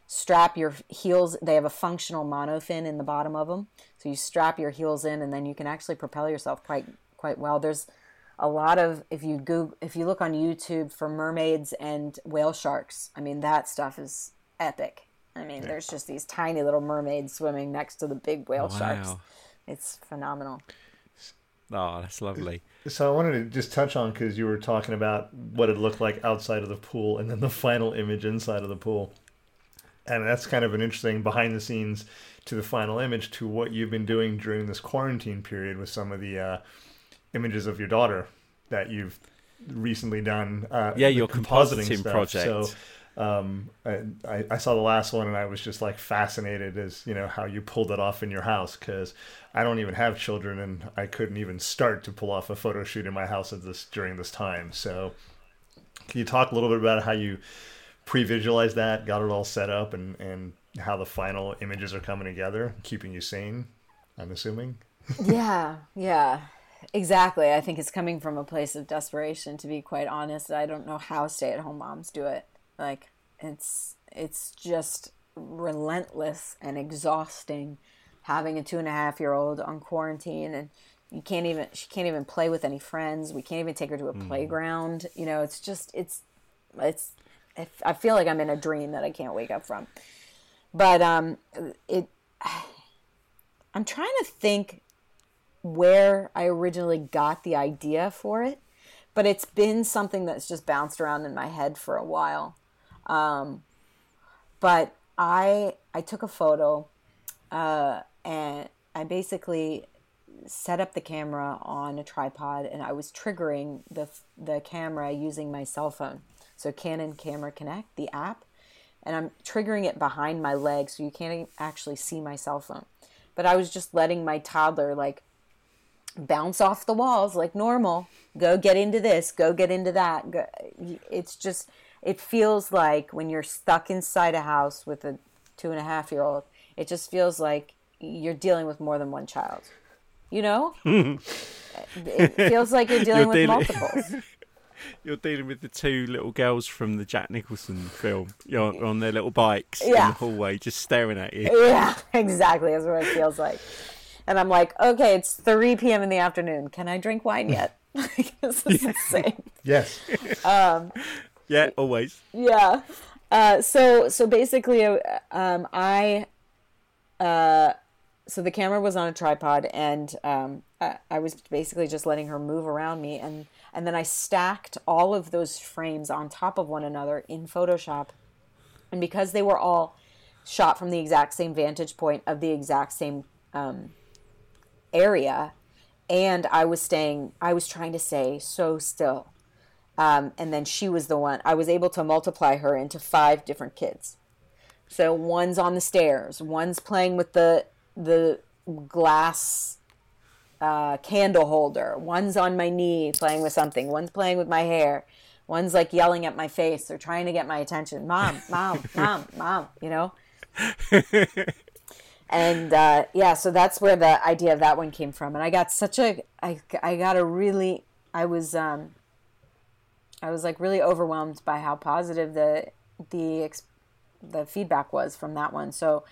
C: strap your heels. They have a functional monofin in the bottom of them, so you strap your heels in, and then you can actually propel yourself quite quite well. There's a lot of if you go if you look on YouTube for mermaids and whale sharks. I mean that stuff is epic. I mean, there's just these tiny little mermaids swimming next to the big whale sharks. It's phenomenal.
A: Oh, that's lovely.
D: So I wanted to just touch on because you were talking about what it looked like outside of the pool, and then the final image inside of the pool, and that's kind of an interesting behind the scenes to the final image to what you've been doing during this quarantine period with some of the uh, images of your daughter that you've recently done. Uh,
A: Yeah, your compositing
D: stuff.
A: project.
D: So um, I, I- saw the last one and I was just like fascinated as you know how you pulled it off in your house because I don't even have children and I couldn't even start to pull off a photo shoot in my house at this during this time. So can you talk a little bit about how you pre-visualized that, got it all set up, and and how the final images are coming together, keeping you sane? I'm assuming.
C: yeah, yeah, exactly. I think it's coming from a place of desperation. To be quite honest, I don't know how stay-at-home moms do it. Like it's it's just relentless and exhausting having a two and a half year old on quarantine and you can't even she can't even play with any friends. We can't even take her to a playground. You know it's just it's it's i feel like i'm in a dream that i can't wake up from. But um it i'm trying to think where i originally got the idea for it but it's been something that's just bounced around in my head for a while um but i i took a photo uh and i basically set up the camera on a tripod and I was triggering the the camera using my cell phone. So Canon Camera Connect, the app, and I'm triggering it behind my leg so you can't actually see my cell phone. But I was just letting my toddler like bounce off the walls like normal. Go get into this, go get into that. Go. It's just it feels like when you're stuck inside a house with a two and a half year old, it just feels like you're dealing with more than one child. You know, it feels like you're dealing
A: You're
C: with
A: dealing-
C: multiples.
A: You're dealing with the two little girls from the Jack Nicholson film. You're on their little bikes in the hallway, just staring at you.
C: yeah, exactly. That's what it feels like. And I'm like, okay, it's 3 p.m. in the afternoon. Can I drink wine yet? This is insane.
D: Yes.
A: Um, Yeah, always.
C: yeah. Uh, so so basically, uh, um, I uh, so the camera was on a tripod, and um, I, I was basically just letting her move around me, and and then I stacked all of those frames on top of one another in Photoshop, and because they were all shot from the exact same vantage point of the exact same um, area, and I was staying, I was trying to stay so still um, and then she was the one i was able to multiply her into five different kids. So one's on the stairs one's playing with the the glass uh, candle holder one's on my knee playing with something one's playing with my hair one's like yelling at my face or trying to get my attention mom mom mom mom you know? And uh, yeah so that's where the idea of that one came from. And i got such a i, I got a really i was um, I was like really overwhelmed by how positive the the the feedback was from that one. So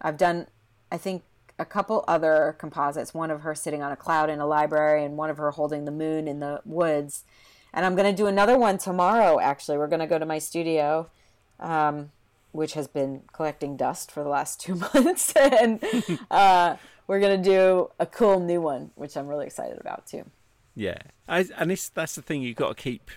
C: I've done I think a couple other composites, one of her sitting on a cloud in a library and one of her holding the moon in the woods. And I'm going to do another one tomorrow actually. We're going to go to my studio um, which has been collecting dust for the last 2 months and uh, we're gonna do a cool new one, which I'm really excited about too.
A: Yeah, I, and this that's the thing you've got to keep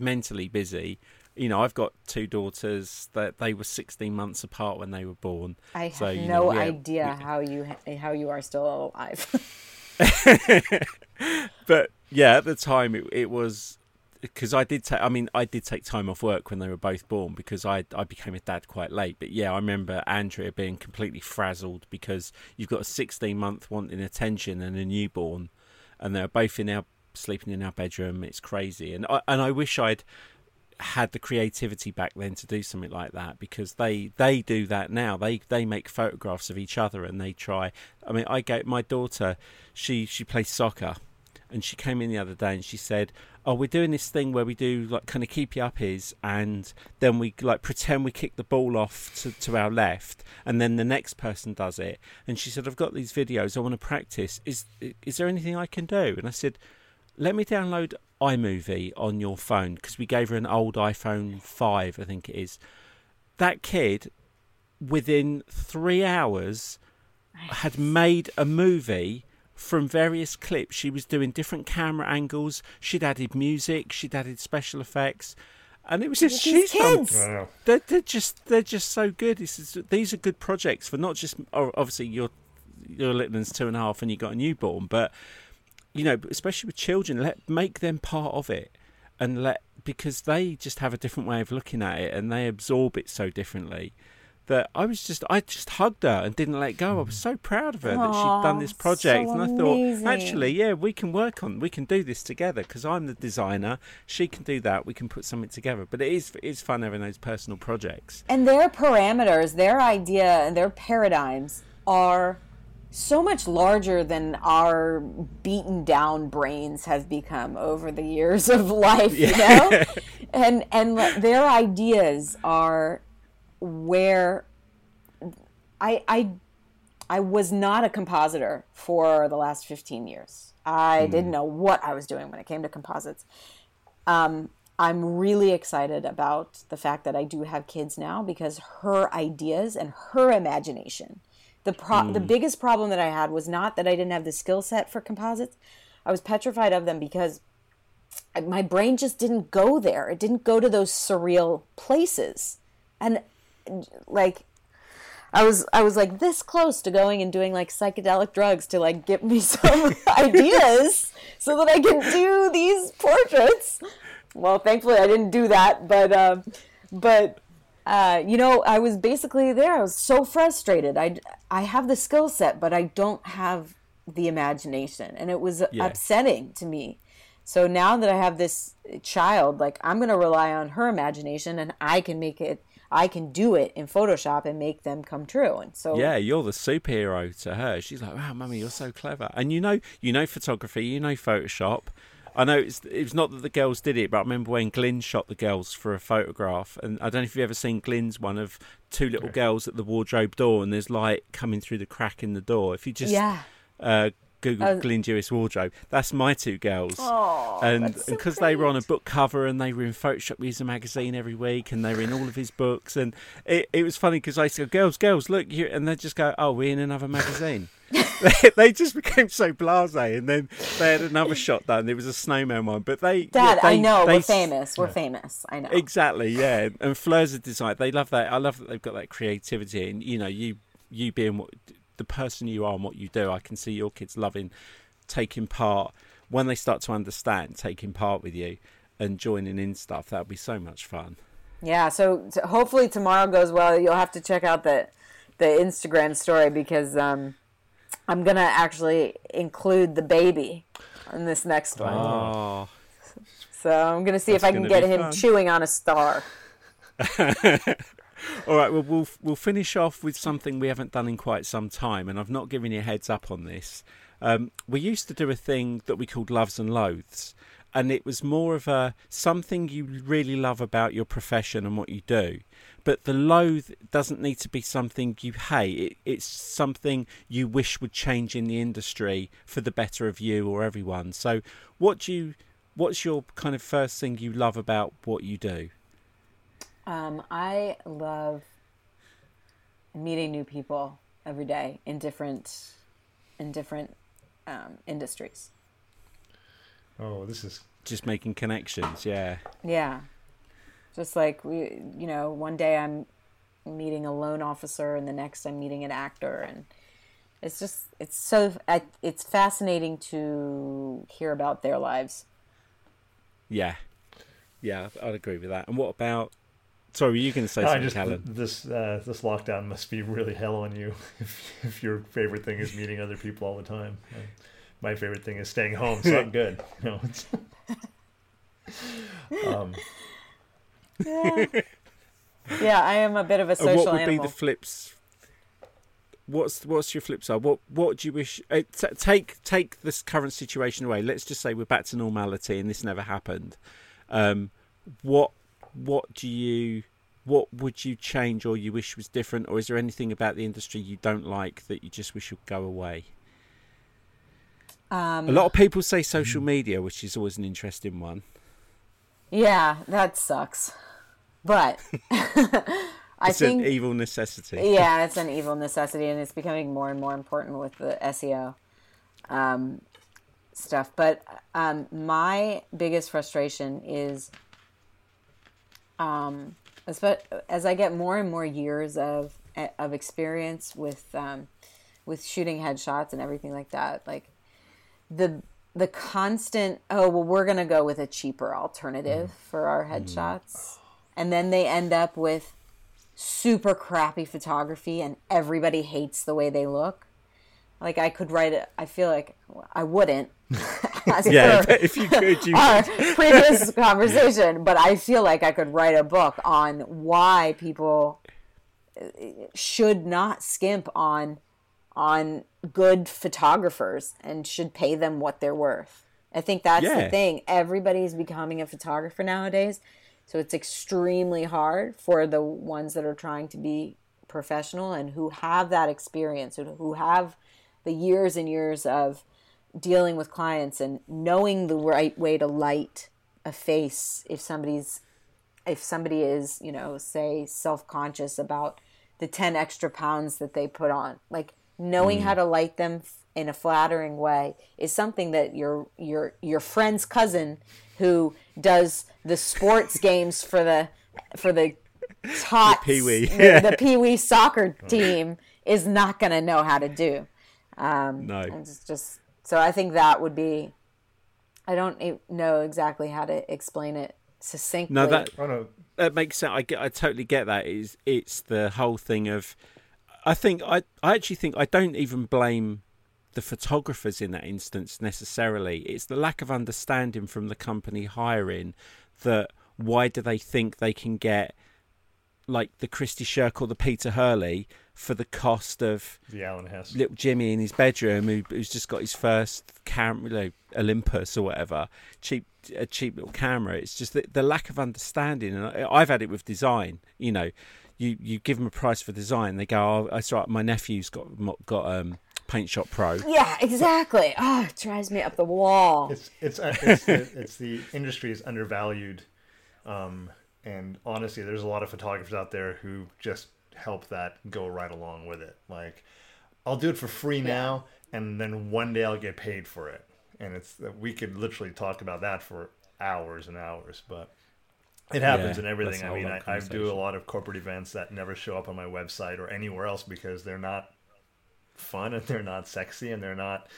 A: mentally busy. You know, I've got two daughters that they were 16 months apart when they were born.
C: I have
A: So, you
C: no
A: know, yeah,
C: idea how you how you are still alive.
A: but yeah, at the time it, it was because I did take. I mean, I did take time off work when they were both born because I I became a dad quite late. But yeah, I remember Andrea being completely frazzled because you've got a 16 month wanting attention and a newborn, and they're both in our sleeping in our bedroom. It's crazy, and I and I wish I'd had the creativity back then to do something like that because they they do that now. They they make photographs of each other and they try. I mean i get my daughter she she plays soccer and she came in the other day and she said oh we're doing this thing where we do like kind of keep you up is and then we like pretend we kick the ball off to, to our left and then the next person does it. And she said i've got these videos. I want to practice. Is is there anything i can do? And i said let me download iMovie on your phone because we gave her an old iPhone 5, I think it is. That kid, within three hours, had made a movie from various clips. She was doing different camera angles. She'd added music. She'd added special effects, and it was just
C: These
A: she's done-
C: kids.
D: Wow.
A: they're, they're just they're just so good. This is, these are good projects for not just obviously your your little one's two and a half and you got a newborn, but you know, especially with children, let make them part of it and let because they just have a different way of looking at it and they absorb it so differently. That I was just, I just hugged her and didn't let go. I was so proud of her that she'd done this project,
C: so
A: and I thought,
C: amazing.
A: actually, yeah, we can work on, we can do this together because I'm the designer, she can do that, we can put something together. But it is, it's fun having those personal projects.
C: and their parameters, their idea, and their paradigms are so much larger than our beaten down brains have become over the years of life, you know? and and their ideas are where I I I was not a compositor for the last 15 years. I didn't know what I was doing when it came to composites. Um, I'm really excited about the fact that I do have kids now because her ideas and her imagination. The pro- the biggest problem that I had was not that I didn't have the skill set for composites. I was petrified of them because I- my brain just didn't go there. It didn't go to those surreal places. And like I was I was like this close to going and doing like psychedelic drugs to like get me some ideas so that I can do these portraits. Well, thankfully I didn't do that, but um, but uh, you know I was basically there. I was so frustrated. I I have the skill set, but I don't have the imagination, and it was
A: Yeah.
C: upsetting to me. So now that I have this child, like I'm going to rely on her imagination, and I can make it. I can do it in Photoshop and make them come true. And so
A: Yeah, you're the superhero to her. She's like, "Wow, mummy, you're so clever." And you know, you know photography, you know Photoshop. I know it's it's not that the girls did it, but I remember when Glyn shot the girls for a photograph, and I don't know if you've ever seen Glyn's one of two little girls at the wardrobe door, and there's light coming through the crack in the door. If you just
C: yeah,
A: uh, Google
C: Uh,
A: Glyn Dewis wardrobe, that's my two girls.
C: Oh,
A: and
C: that's so
A: because they were on a book cover and they were in Photoshop User magazine every week and they were in all of his books and it, it was funny because I said, girls girls look you and they just go oh we're in another magazine they, they just became so blasé and then they had another shot done there was a snowman one but they
C: Dad,
A: yeah,
C: I
A: they-
C: know
A: they
C: we're famous. We're famous. I know.
A: Exactly, yeah. And Fleur's a design. They love that. I love that they've got that creativity, and you know, you you being what the person you are and what you do. I can see your kids loving taking part when they start to understand taking part with you and joining in stuff. That would be so much fun.
C: Yeah, so t- hopefully tomorrow goes well. You'll have to check out the the Instagram story because um, I'm gonna actually include the baby in this next one.
A: Oh,
C: So I'm gonna see if I can get him
A: fun.
C: chewing on a star.
A: all right. Well, we'll we'll finish off with something we haven't done in quite some time, and I've not given you a heads up on this. Um, we used to do a thing that we called loves and loathes, and it was more of a something you really love about your profession and what you do. But the loathe doesn't need to be something you hate. It, it's something you wish would change in the industry for the better of you or everyone. So, what do you? What's your kind of first thing you love about what you do?
C: Um, I love meeting new people every day in different in different um, industries.
D: Oh, this is
A: Just making connections, yeah.
C: Yeah. Just like we, you know, one day I'm meeting a loan officer and the next I'm meeting an actor and it's just it's so it's fascinating to hear about their lives.
A: Yeah. Yeah, I'd agree with that. And what about Sorry, you can say
D: I
A: something,
D: just
A: Helen?
D: this uh, this lockdown must be really hell on you if, if your favorite thing is meeting other people all the time. Uh, my favorite thing is staying home, so I'm good. You know, it's, um,
C: Yeah. yeah, I am a bit of a social
A: what would
C: animal.
A: be the flips? What's what's your flip side? What what do you wish? Uh, t- take take this current situation away. Let's just say we're back to normality and this never happened. Um, what what do you what would you change or you wish was different, or is there anything about the industry you don't like that you just wish would go away?
C: um,
A: A lot of people say social media, which is always an interesting one.
C: yeah, that sucks. But I
A: It's
C: think
A: an evil necessity.
C: yeah, it's an evil necessity, and it's becoming more and more important with the SEO um, stuff. But um, my biggest frustration is, um, espe- as I get more and more years of of experience with um, with shooting headshots and everything like that, like the the constant oh well we're gonna go with a cheaper alternative for our headshots and then they end up with super crappy photography and everybody hates the way they look. Like i could write it i feel like i wouldn't as
A: Yeah,
C: per
A: if you could, you
C: our previous conversation but i feel like i could write a book on why people uh, should not skimp on on good photographers and should pay them what they're worth. I think that's
A: Yeah.
C: the thing. Everybody's becoming a photographer nowadays. So it's extremely hard for the ones that are trying to be professional and who have that experience, who who have the years and years of dealing with clients and knowing the right way to light a face if somebody's if somebody is, you know, say self-conscious about the 10 extra pounds that they put on. Like knowing how to light them in a flattering way is something that your your your friend's cousin who does the sports games for the for the tots,
A: Pee-wee.
C: the, the pee-wee soccer team is not going to know how to do. Um,
A: No.
C: It's just so I think that would be. I don't know exactly how to explain it succinctly.
A: No, that
D: oh no,
A: that makes sense. I get, I totally get that. Is it's the whole thing of, I think I, I actually think I don't even blame the photographers in that instance necessarily. It's the lack of understanding from the company hiring that why do they think they can get like the Christy Sherk or the Peter Hurley for the cost of
D: the Alan Hess.
A: little Jimmy in his bedroom who, who's just got his first camera, you know, Olympus or whatever, cheap a cheap little camera. It's just the, the lack of understanding, and I, I've had it with design. You know, you you give them a price for design, they go, "Oh, that's right. My nephew's got got um Paint Shop Pro."
C: Yeah, exactly. Oh, it drives me up the wall.
D: It's it's uh, it's the, it's the industry is undervalued, um, and honestly, there's a lot of photographers out there who just help that go right along with it. Like, I'll do it for free now, and then one day I'll get paid for it. And it's uh, we could literally talk about that for hours and hours, but it happens
A: Yeah,
D: in everything. I mean, I, I do a lot of corporate events that never show up on my website or anywhere else because they're not fun and they're not sexy and they're not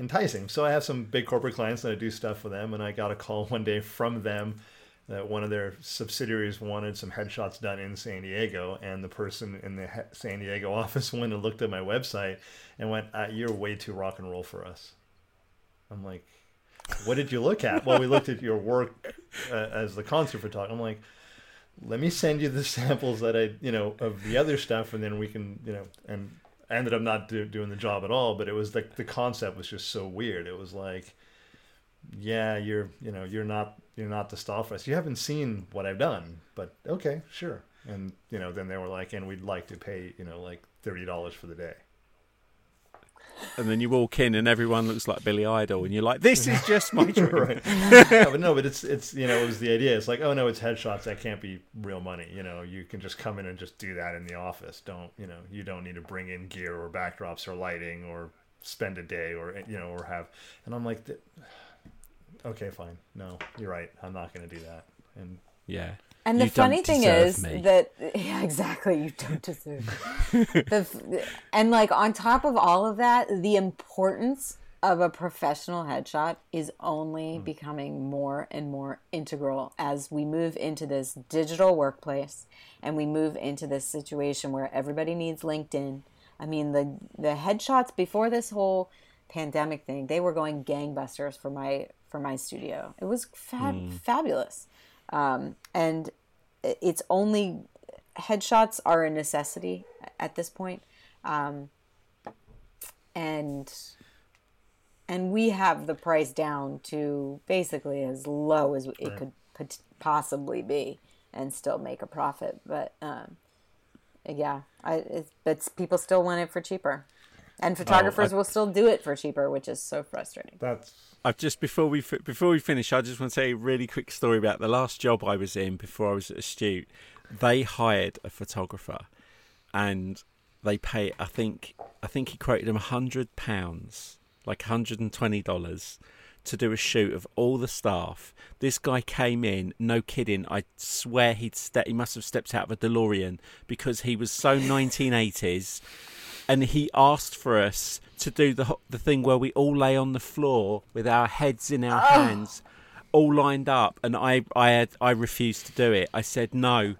D: enticing. So I have some big corporate clients that I do stuff for them, and I got a call one day from them that one of their subsidiaries wanted some headshots done in San Diego, and the person in the San Diego office went and looked at my website and went, uh, "You're way too rock and roll for us." I'm like, "What did you look at?" well, we looked at your work uh, as the concert photographer. I'm like. Let me send you the samples that I, you know, of the other stuff, and then we can, you know, and I ended up not do, doing the job at all. But it was like the concept was just so weird. It was like, yeah, you're, you know, you're not, you're not the style for us. You haven't seen what I've done, but okay, sure. And you know, then they were like, and we'd like to pay, you know, like thirty dollars for the day.
A: And then you walk in and everyone looks like Billy Idol, and you're like, "This is just my dream."
D: right. yeah, but no, but it's it's you know it was the idea. It's like oh no, it's headshots. That can't be real money. You know, you can just come in and just do that in the office. Don't you know? You don't need to bring in gear or backdrops or lighting or spend a day or you know or have and i'm like okay fine no you're right i'm not going to do that and
A: yeah
C: and the
A: You
C: funny thing is
A: me.
C: that yeah, exactly, you don't deserve. it. the, and like on top of all of that, the importance of a professional headshot is only hmm. becoming more and more integral as we move into this digital workplace and we move into this situation where everybody needs LinkedIn. I mean, the the headshots before this whole pandemic thing, they were going gangbusters for my for my studio. It was fab- fabulous. Um, and it's only headshots are a necessity at this point. Um, and and we have the price down to basically as low as it could pot- possibly be and still make a profit. But um, yeah I, it's, but people still want it for cheaper and oh, photographers will still do it for cheaper which is so frustrating
D: that's
A: I've just before we before we finish, I just want to tell you a really quick story about the last job I was in before I was at Astute. They hired a photographer, and they pay. I think I think he quoted him a hundred pounds, like hundred and twenty dollars, to do a shoot of all the staff. This guy came in, no kidding. I swear he'd ste- he must have stepped out of a DeLorean because he was so nineteen eighties and he asked for us to do the the thing where we all lay on the floor with our heads in our ah. hands, all lined up, and I I had I refused to do it. I said no.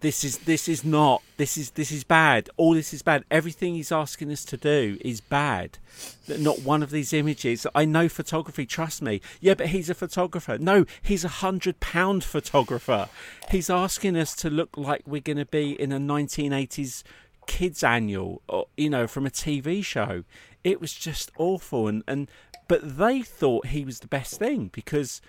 A: This is this is not this is this is bad. All this is bad. Everything he's asking us to do is bad. Not one of these images. I know photography. Trust me. Yeah, but he's a photographer. No, he's a hundred pound photographer. He's asking us to look like we're going to be in a 1980s kids annual or you know from a TV show. It was just awful and and but they thought he was the best thing because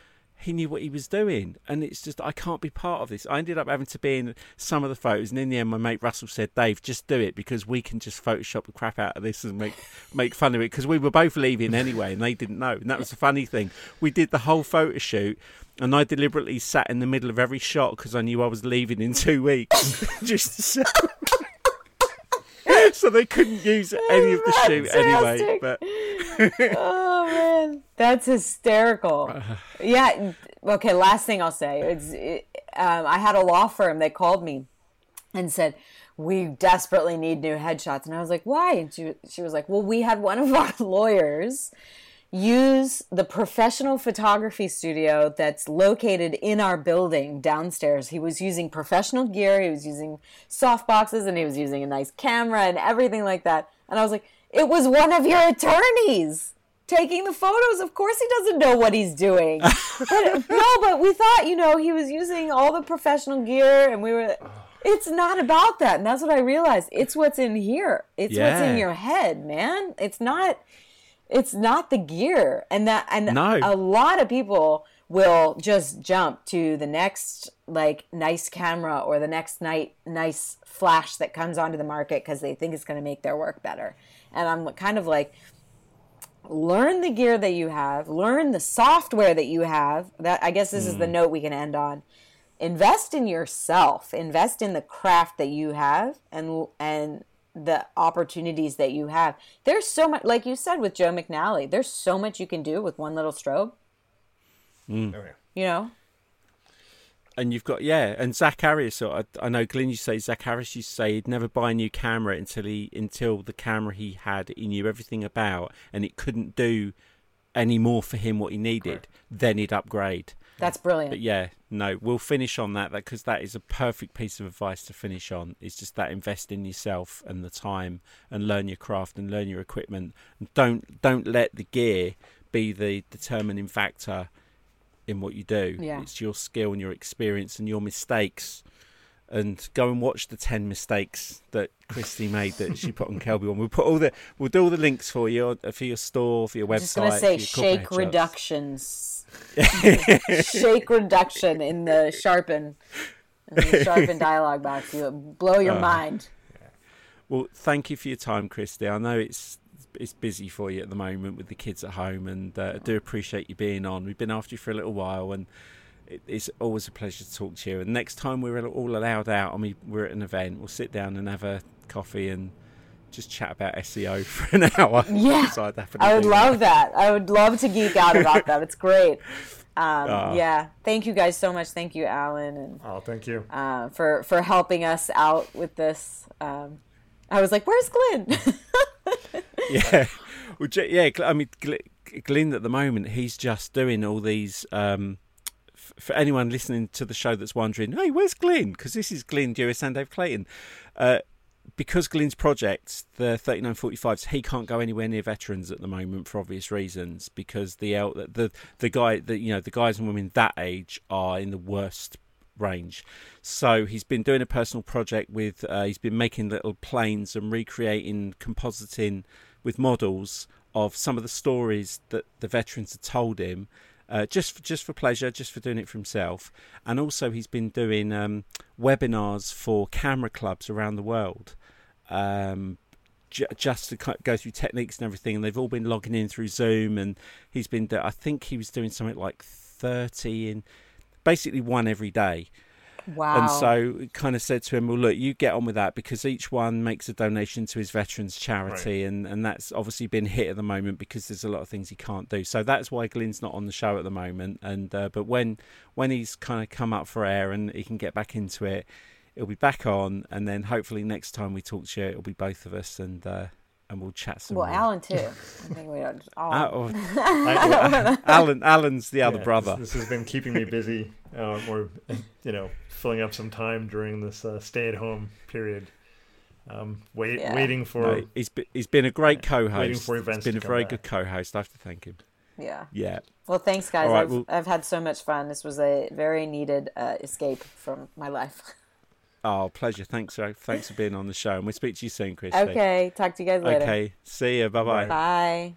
A: he knew what he was doing and it's just I can't be part of this. I ended up having to be in some of the photos and in the end my mate Russell said Dave just do it because we can just photoshop the crap out of this and make make fun of it. Because we were both leaving anyway and they didn't know and that was the funny thing. We did the whole photo shoot and I deliberately sat in the middle of every shot because I knew I was leaving in two weeks just so so they couldn't use any of the shoot anyway. But
C: oh man, that's hysterical. Yeah. Okay. Last thing I'll say is, it, um, I had a law firm. They called me and said we desperately need new headshots, and I was like, why? And she she was like, well, we had one of our lawyers use the professional photography studio that's located in our building downstairs. He was using professional gear, he was using soft boxes, and he was using a nice camera and everything like that. And I was like, it was one of your attorneys taking the photos. Of course, he doesn't know what he's doing. but, no, but we thought, you know, he was using all the professional gear, and we were. It's not about that, and that's what I realized. It's what's in here. It's what's in your head, man. It's not it's not the gear. And that and
A: No.
C: a lot of people will just jump to the next like nice camera or the next night nice flash that comes onto the market because they think it's going to make their work better. And i'm kind of like learn the gear that you have learn the software that you have. That i guess this is the mm. note we can end on. Invest in yourself. Invest in the craft that you have and and the opportunities that you have there's so much like you said with joe mcnally there's so much you can do with one little strobe mm.
D: oh, yeah.
C: you know
A: and you've got yeah, and Zack Arias. So I, I know Glyn. You say Zack Arias. used to say he'd never buy a new camera until he until the camera he had he knew everything about, and it couldn't do any more for him what he needed. Then he'd upgrade.
C: That's brilliant
A: But yeah, no, we'll finish on that because that is a perfect piece of advice to finish on. It's just that invest in yourself and the time and learn your craft and learn your equipment. And don't don't let the gear be the determining factor in what you do.
C: Yeah.
A: It's your skill and your experience and your mistakes. And go and watch the ten mistakes that Kristi made that she put on Kelby One. We'll put all the we'll do all the links for you uh, for your store, for your website.
C: I'm just gonna say
A: for your corporate
C: shake reductions shake reduction in the sharpen in the sharpen dialogue box you blow
A: Uh.
C: your mind
A: Well, thank you for your time, Kristi. I know it's it's busy for you at the moment with the kids at home, and uh, I do appreciate you being on. We've been after you for a little while, and it's always a pleasure to talk to you. And next time we're all allowed out, I mean, we're at an event, we'll sit down and have a coffee and just chat about SEO for an hour.
C: Yeah, I would love that. that. I would love to geek out about that. It's great. Um, uh, yeah, thank you guys so much. Thank you, Alan, and
D: oh, thank you
C: uh, for for helping us out with this. Um, I was like, "Where's Glyn?"
A: yeah, well, yeah. I mean, Glyn at the moment, he's just doing all these. Um, for anyone listening to the show that's wondering, hey, where's Glyn? Because this is Glyn Dewis and Dave Clayton. Uh, because Glyn's project, the 3945s, he can't go anywhere near veterans at the moment for obvious reasons. Because the the the guy, the you know, the guys and women that age are in the worst range. So he's been doing a personal project with. Uh, he's been making little planes and recreating, compositing with models of some of the stories that the veterans had told him. Uh, just for, just for pleasure, just for doing it for himself, and also he's been doing um, webinars for camera clubs around the world, um, j- just to go through techniques and everything. And they've all been logging in through Zoom, and he's been. I think he was doing something like thirty in, basically one every day.
C: Wow.
A: And so kind of said to him, well, look, you get on with that because each one makes a donation to his veterans charity. Right. And, and that's obviously been hit at the moment because there's a lot of things he can't do. So that's why Glyn's not on the show at the moment. And uh, But when, when he's kind of come up for air and he can get back into it, it'll be back on. And then hopefully next time we talk to you, it'll be both of us. And, uh, and we'll chat some. More.
C: Well,
A: more.
C: Alan too. I think we don't. All...
A: Alan, Alan's the other
D: yeah,
A: brother.
D: This, this, has been keeping me busy, uh, or you know, filling up some time during this uh, stay-at-home period. Um, wait, yeah. waiting for. No,
A: he's been, he's been a great co-host. Waiting for events. He's been a very back. good co-host. I have to thank him.
C: Yeah.
A: Yeah.
C: Well, thanks, guys. Right, I've, well, I've had so much fun. This was a very needed uh, escape from my life.
A: Oh, pleasure. Thanks, thanks for being on the show, and we'll speak to you soon, Chris.
C: Okay. Talk to you guys later.
A: Okay. See you. Bye-bye.
C: Bye.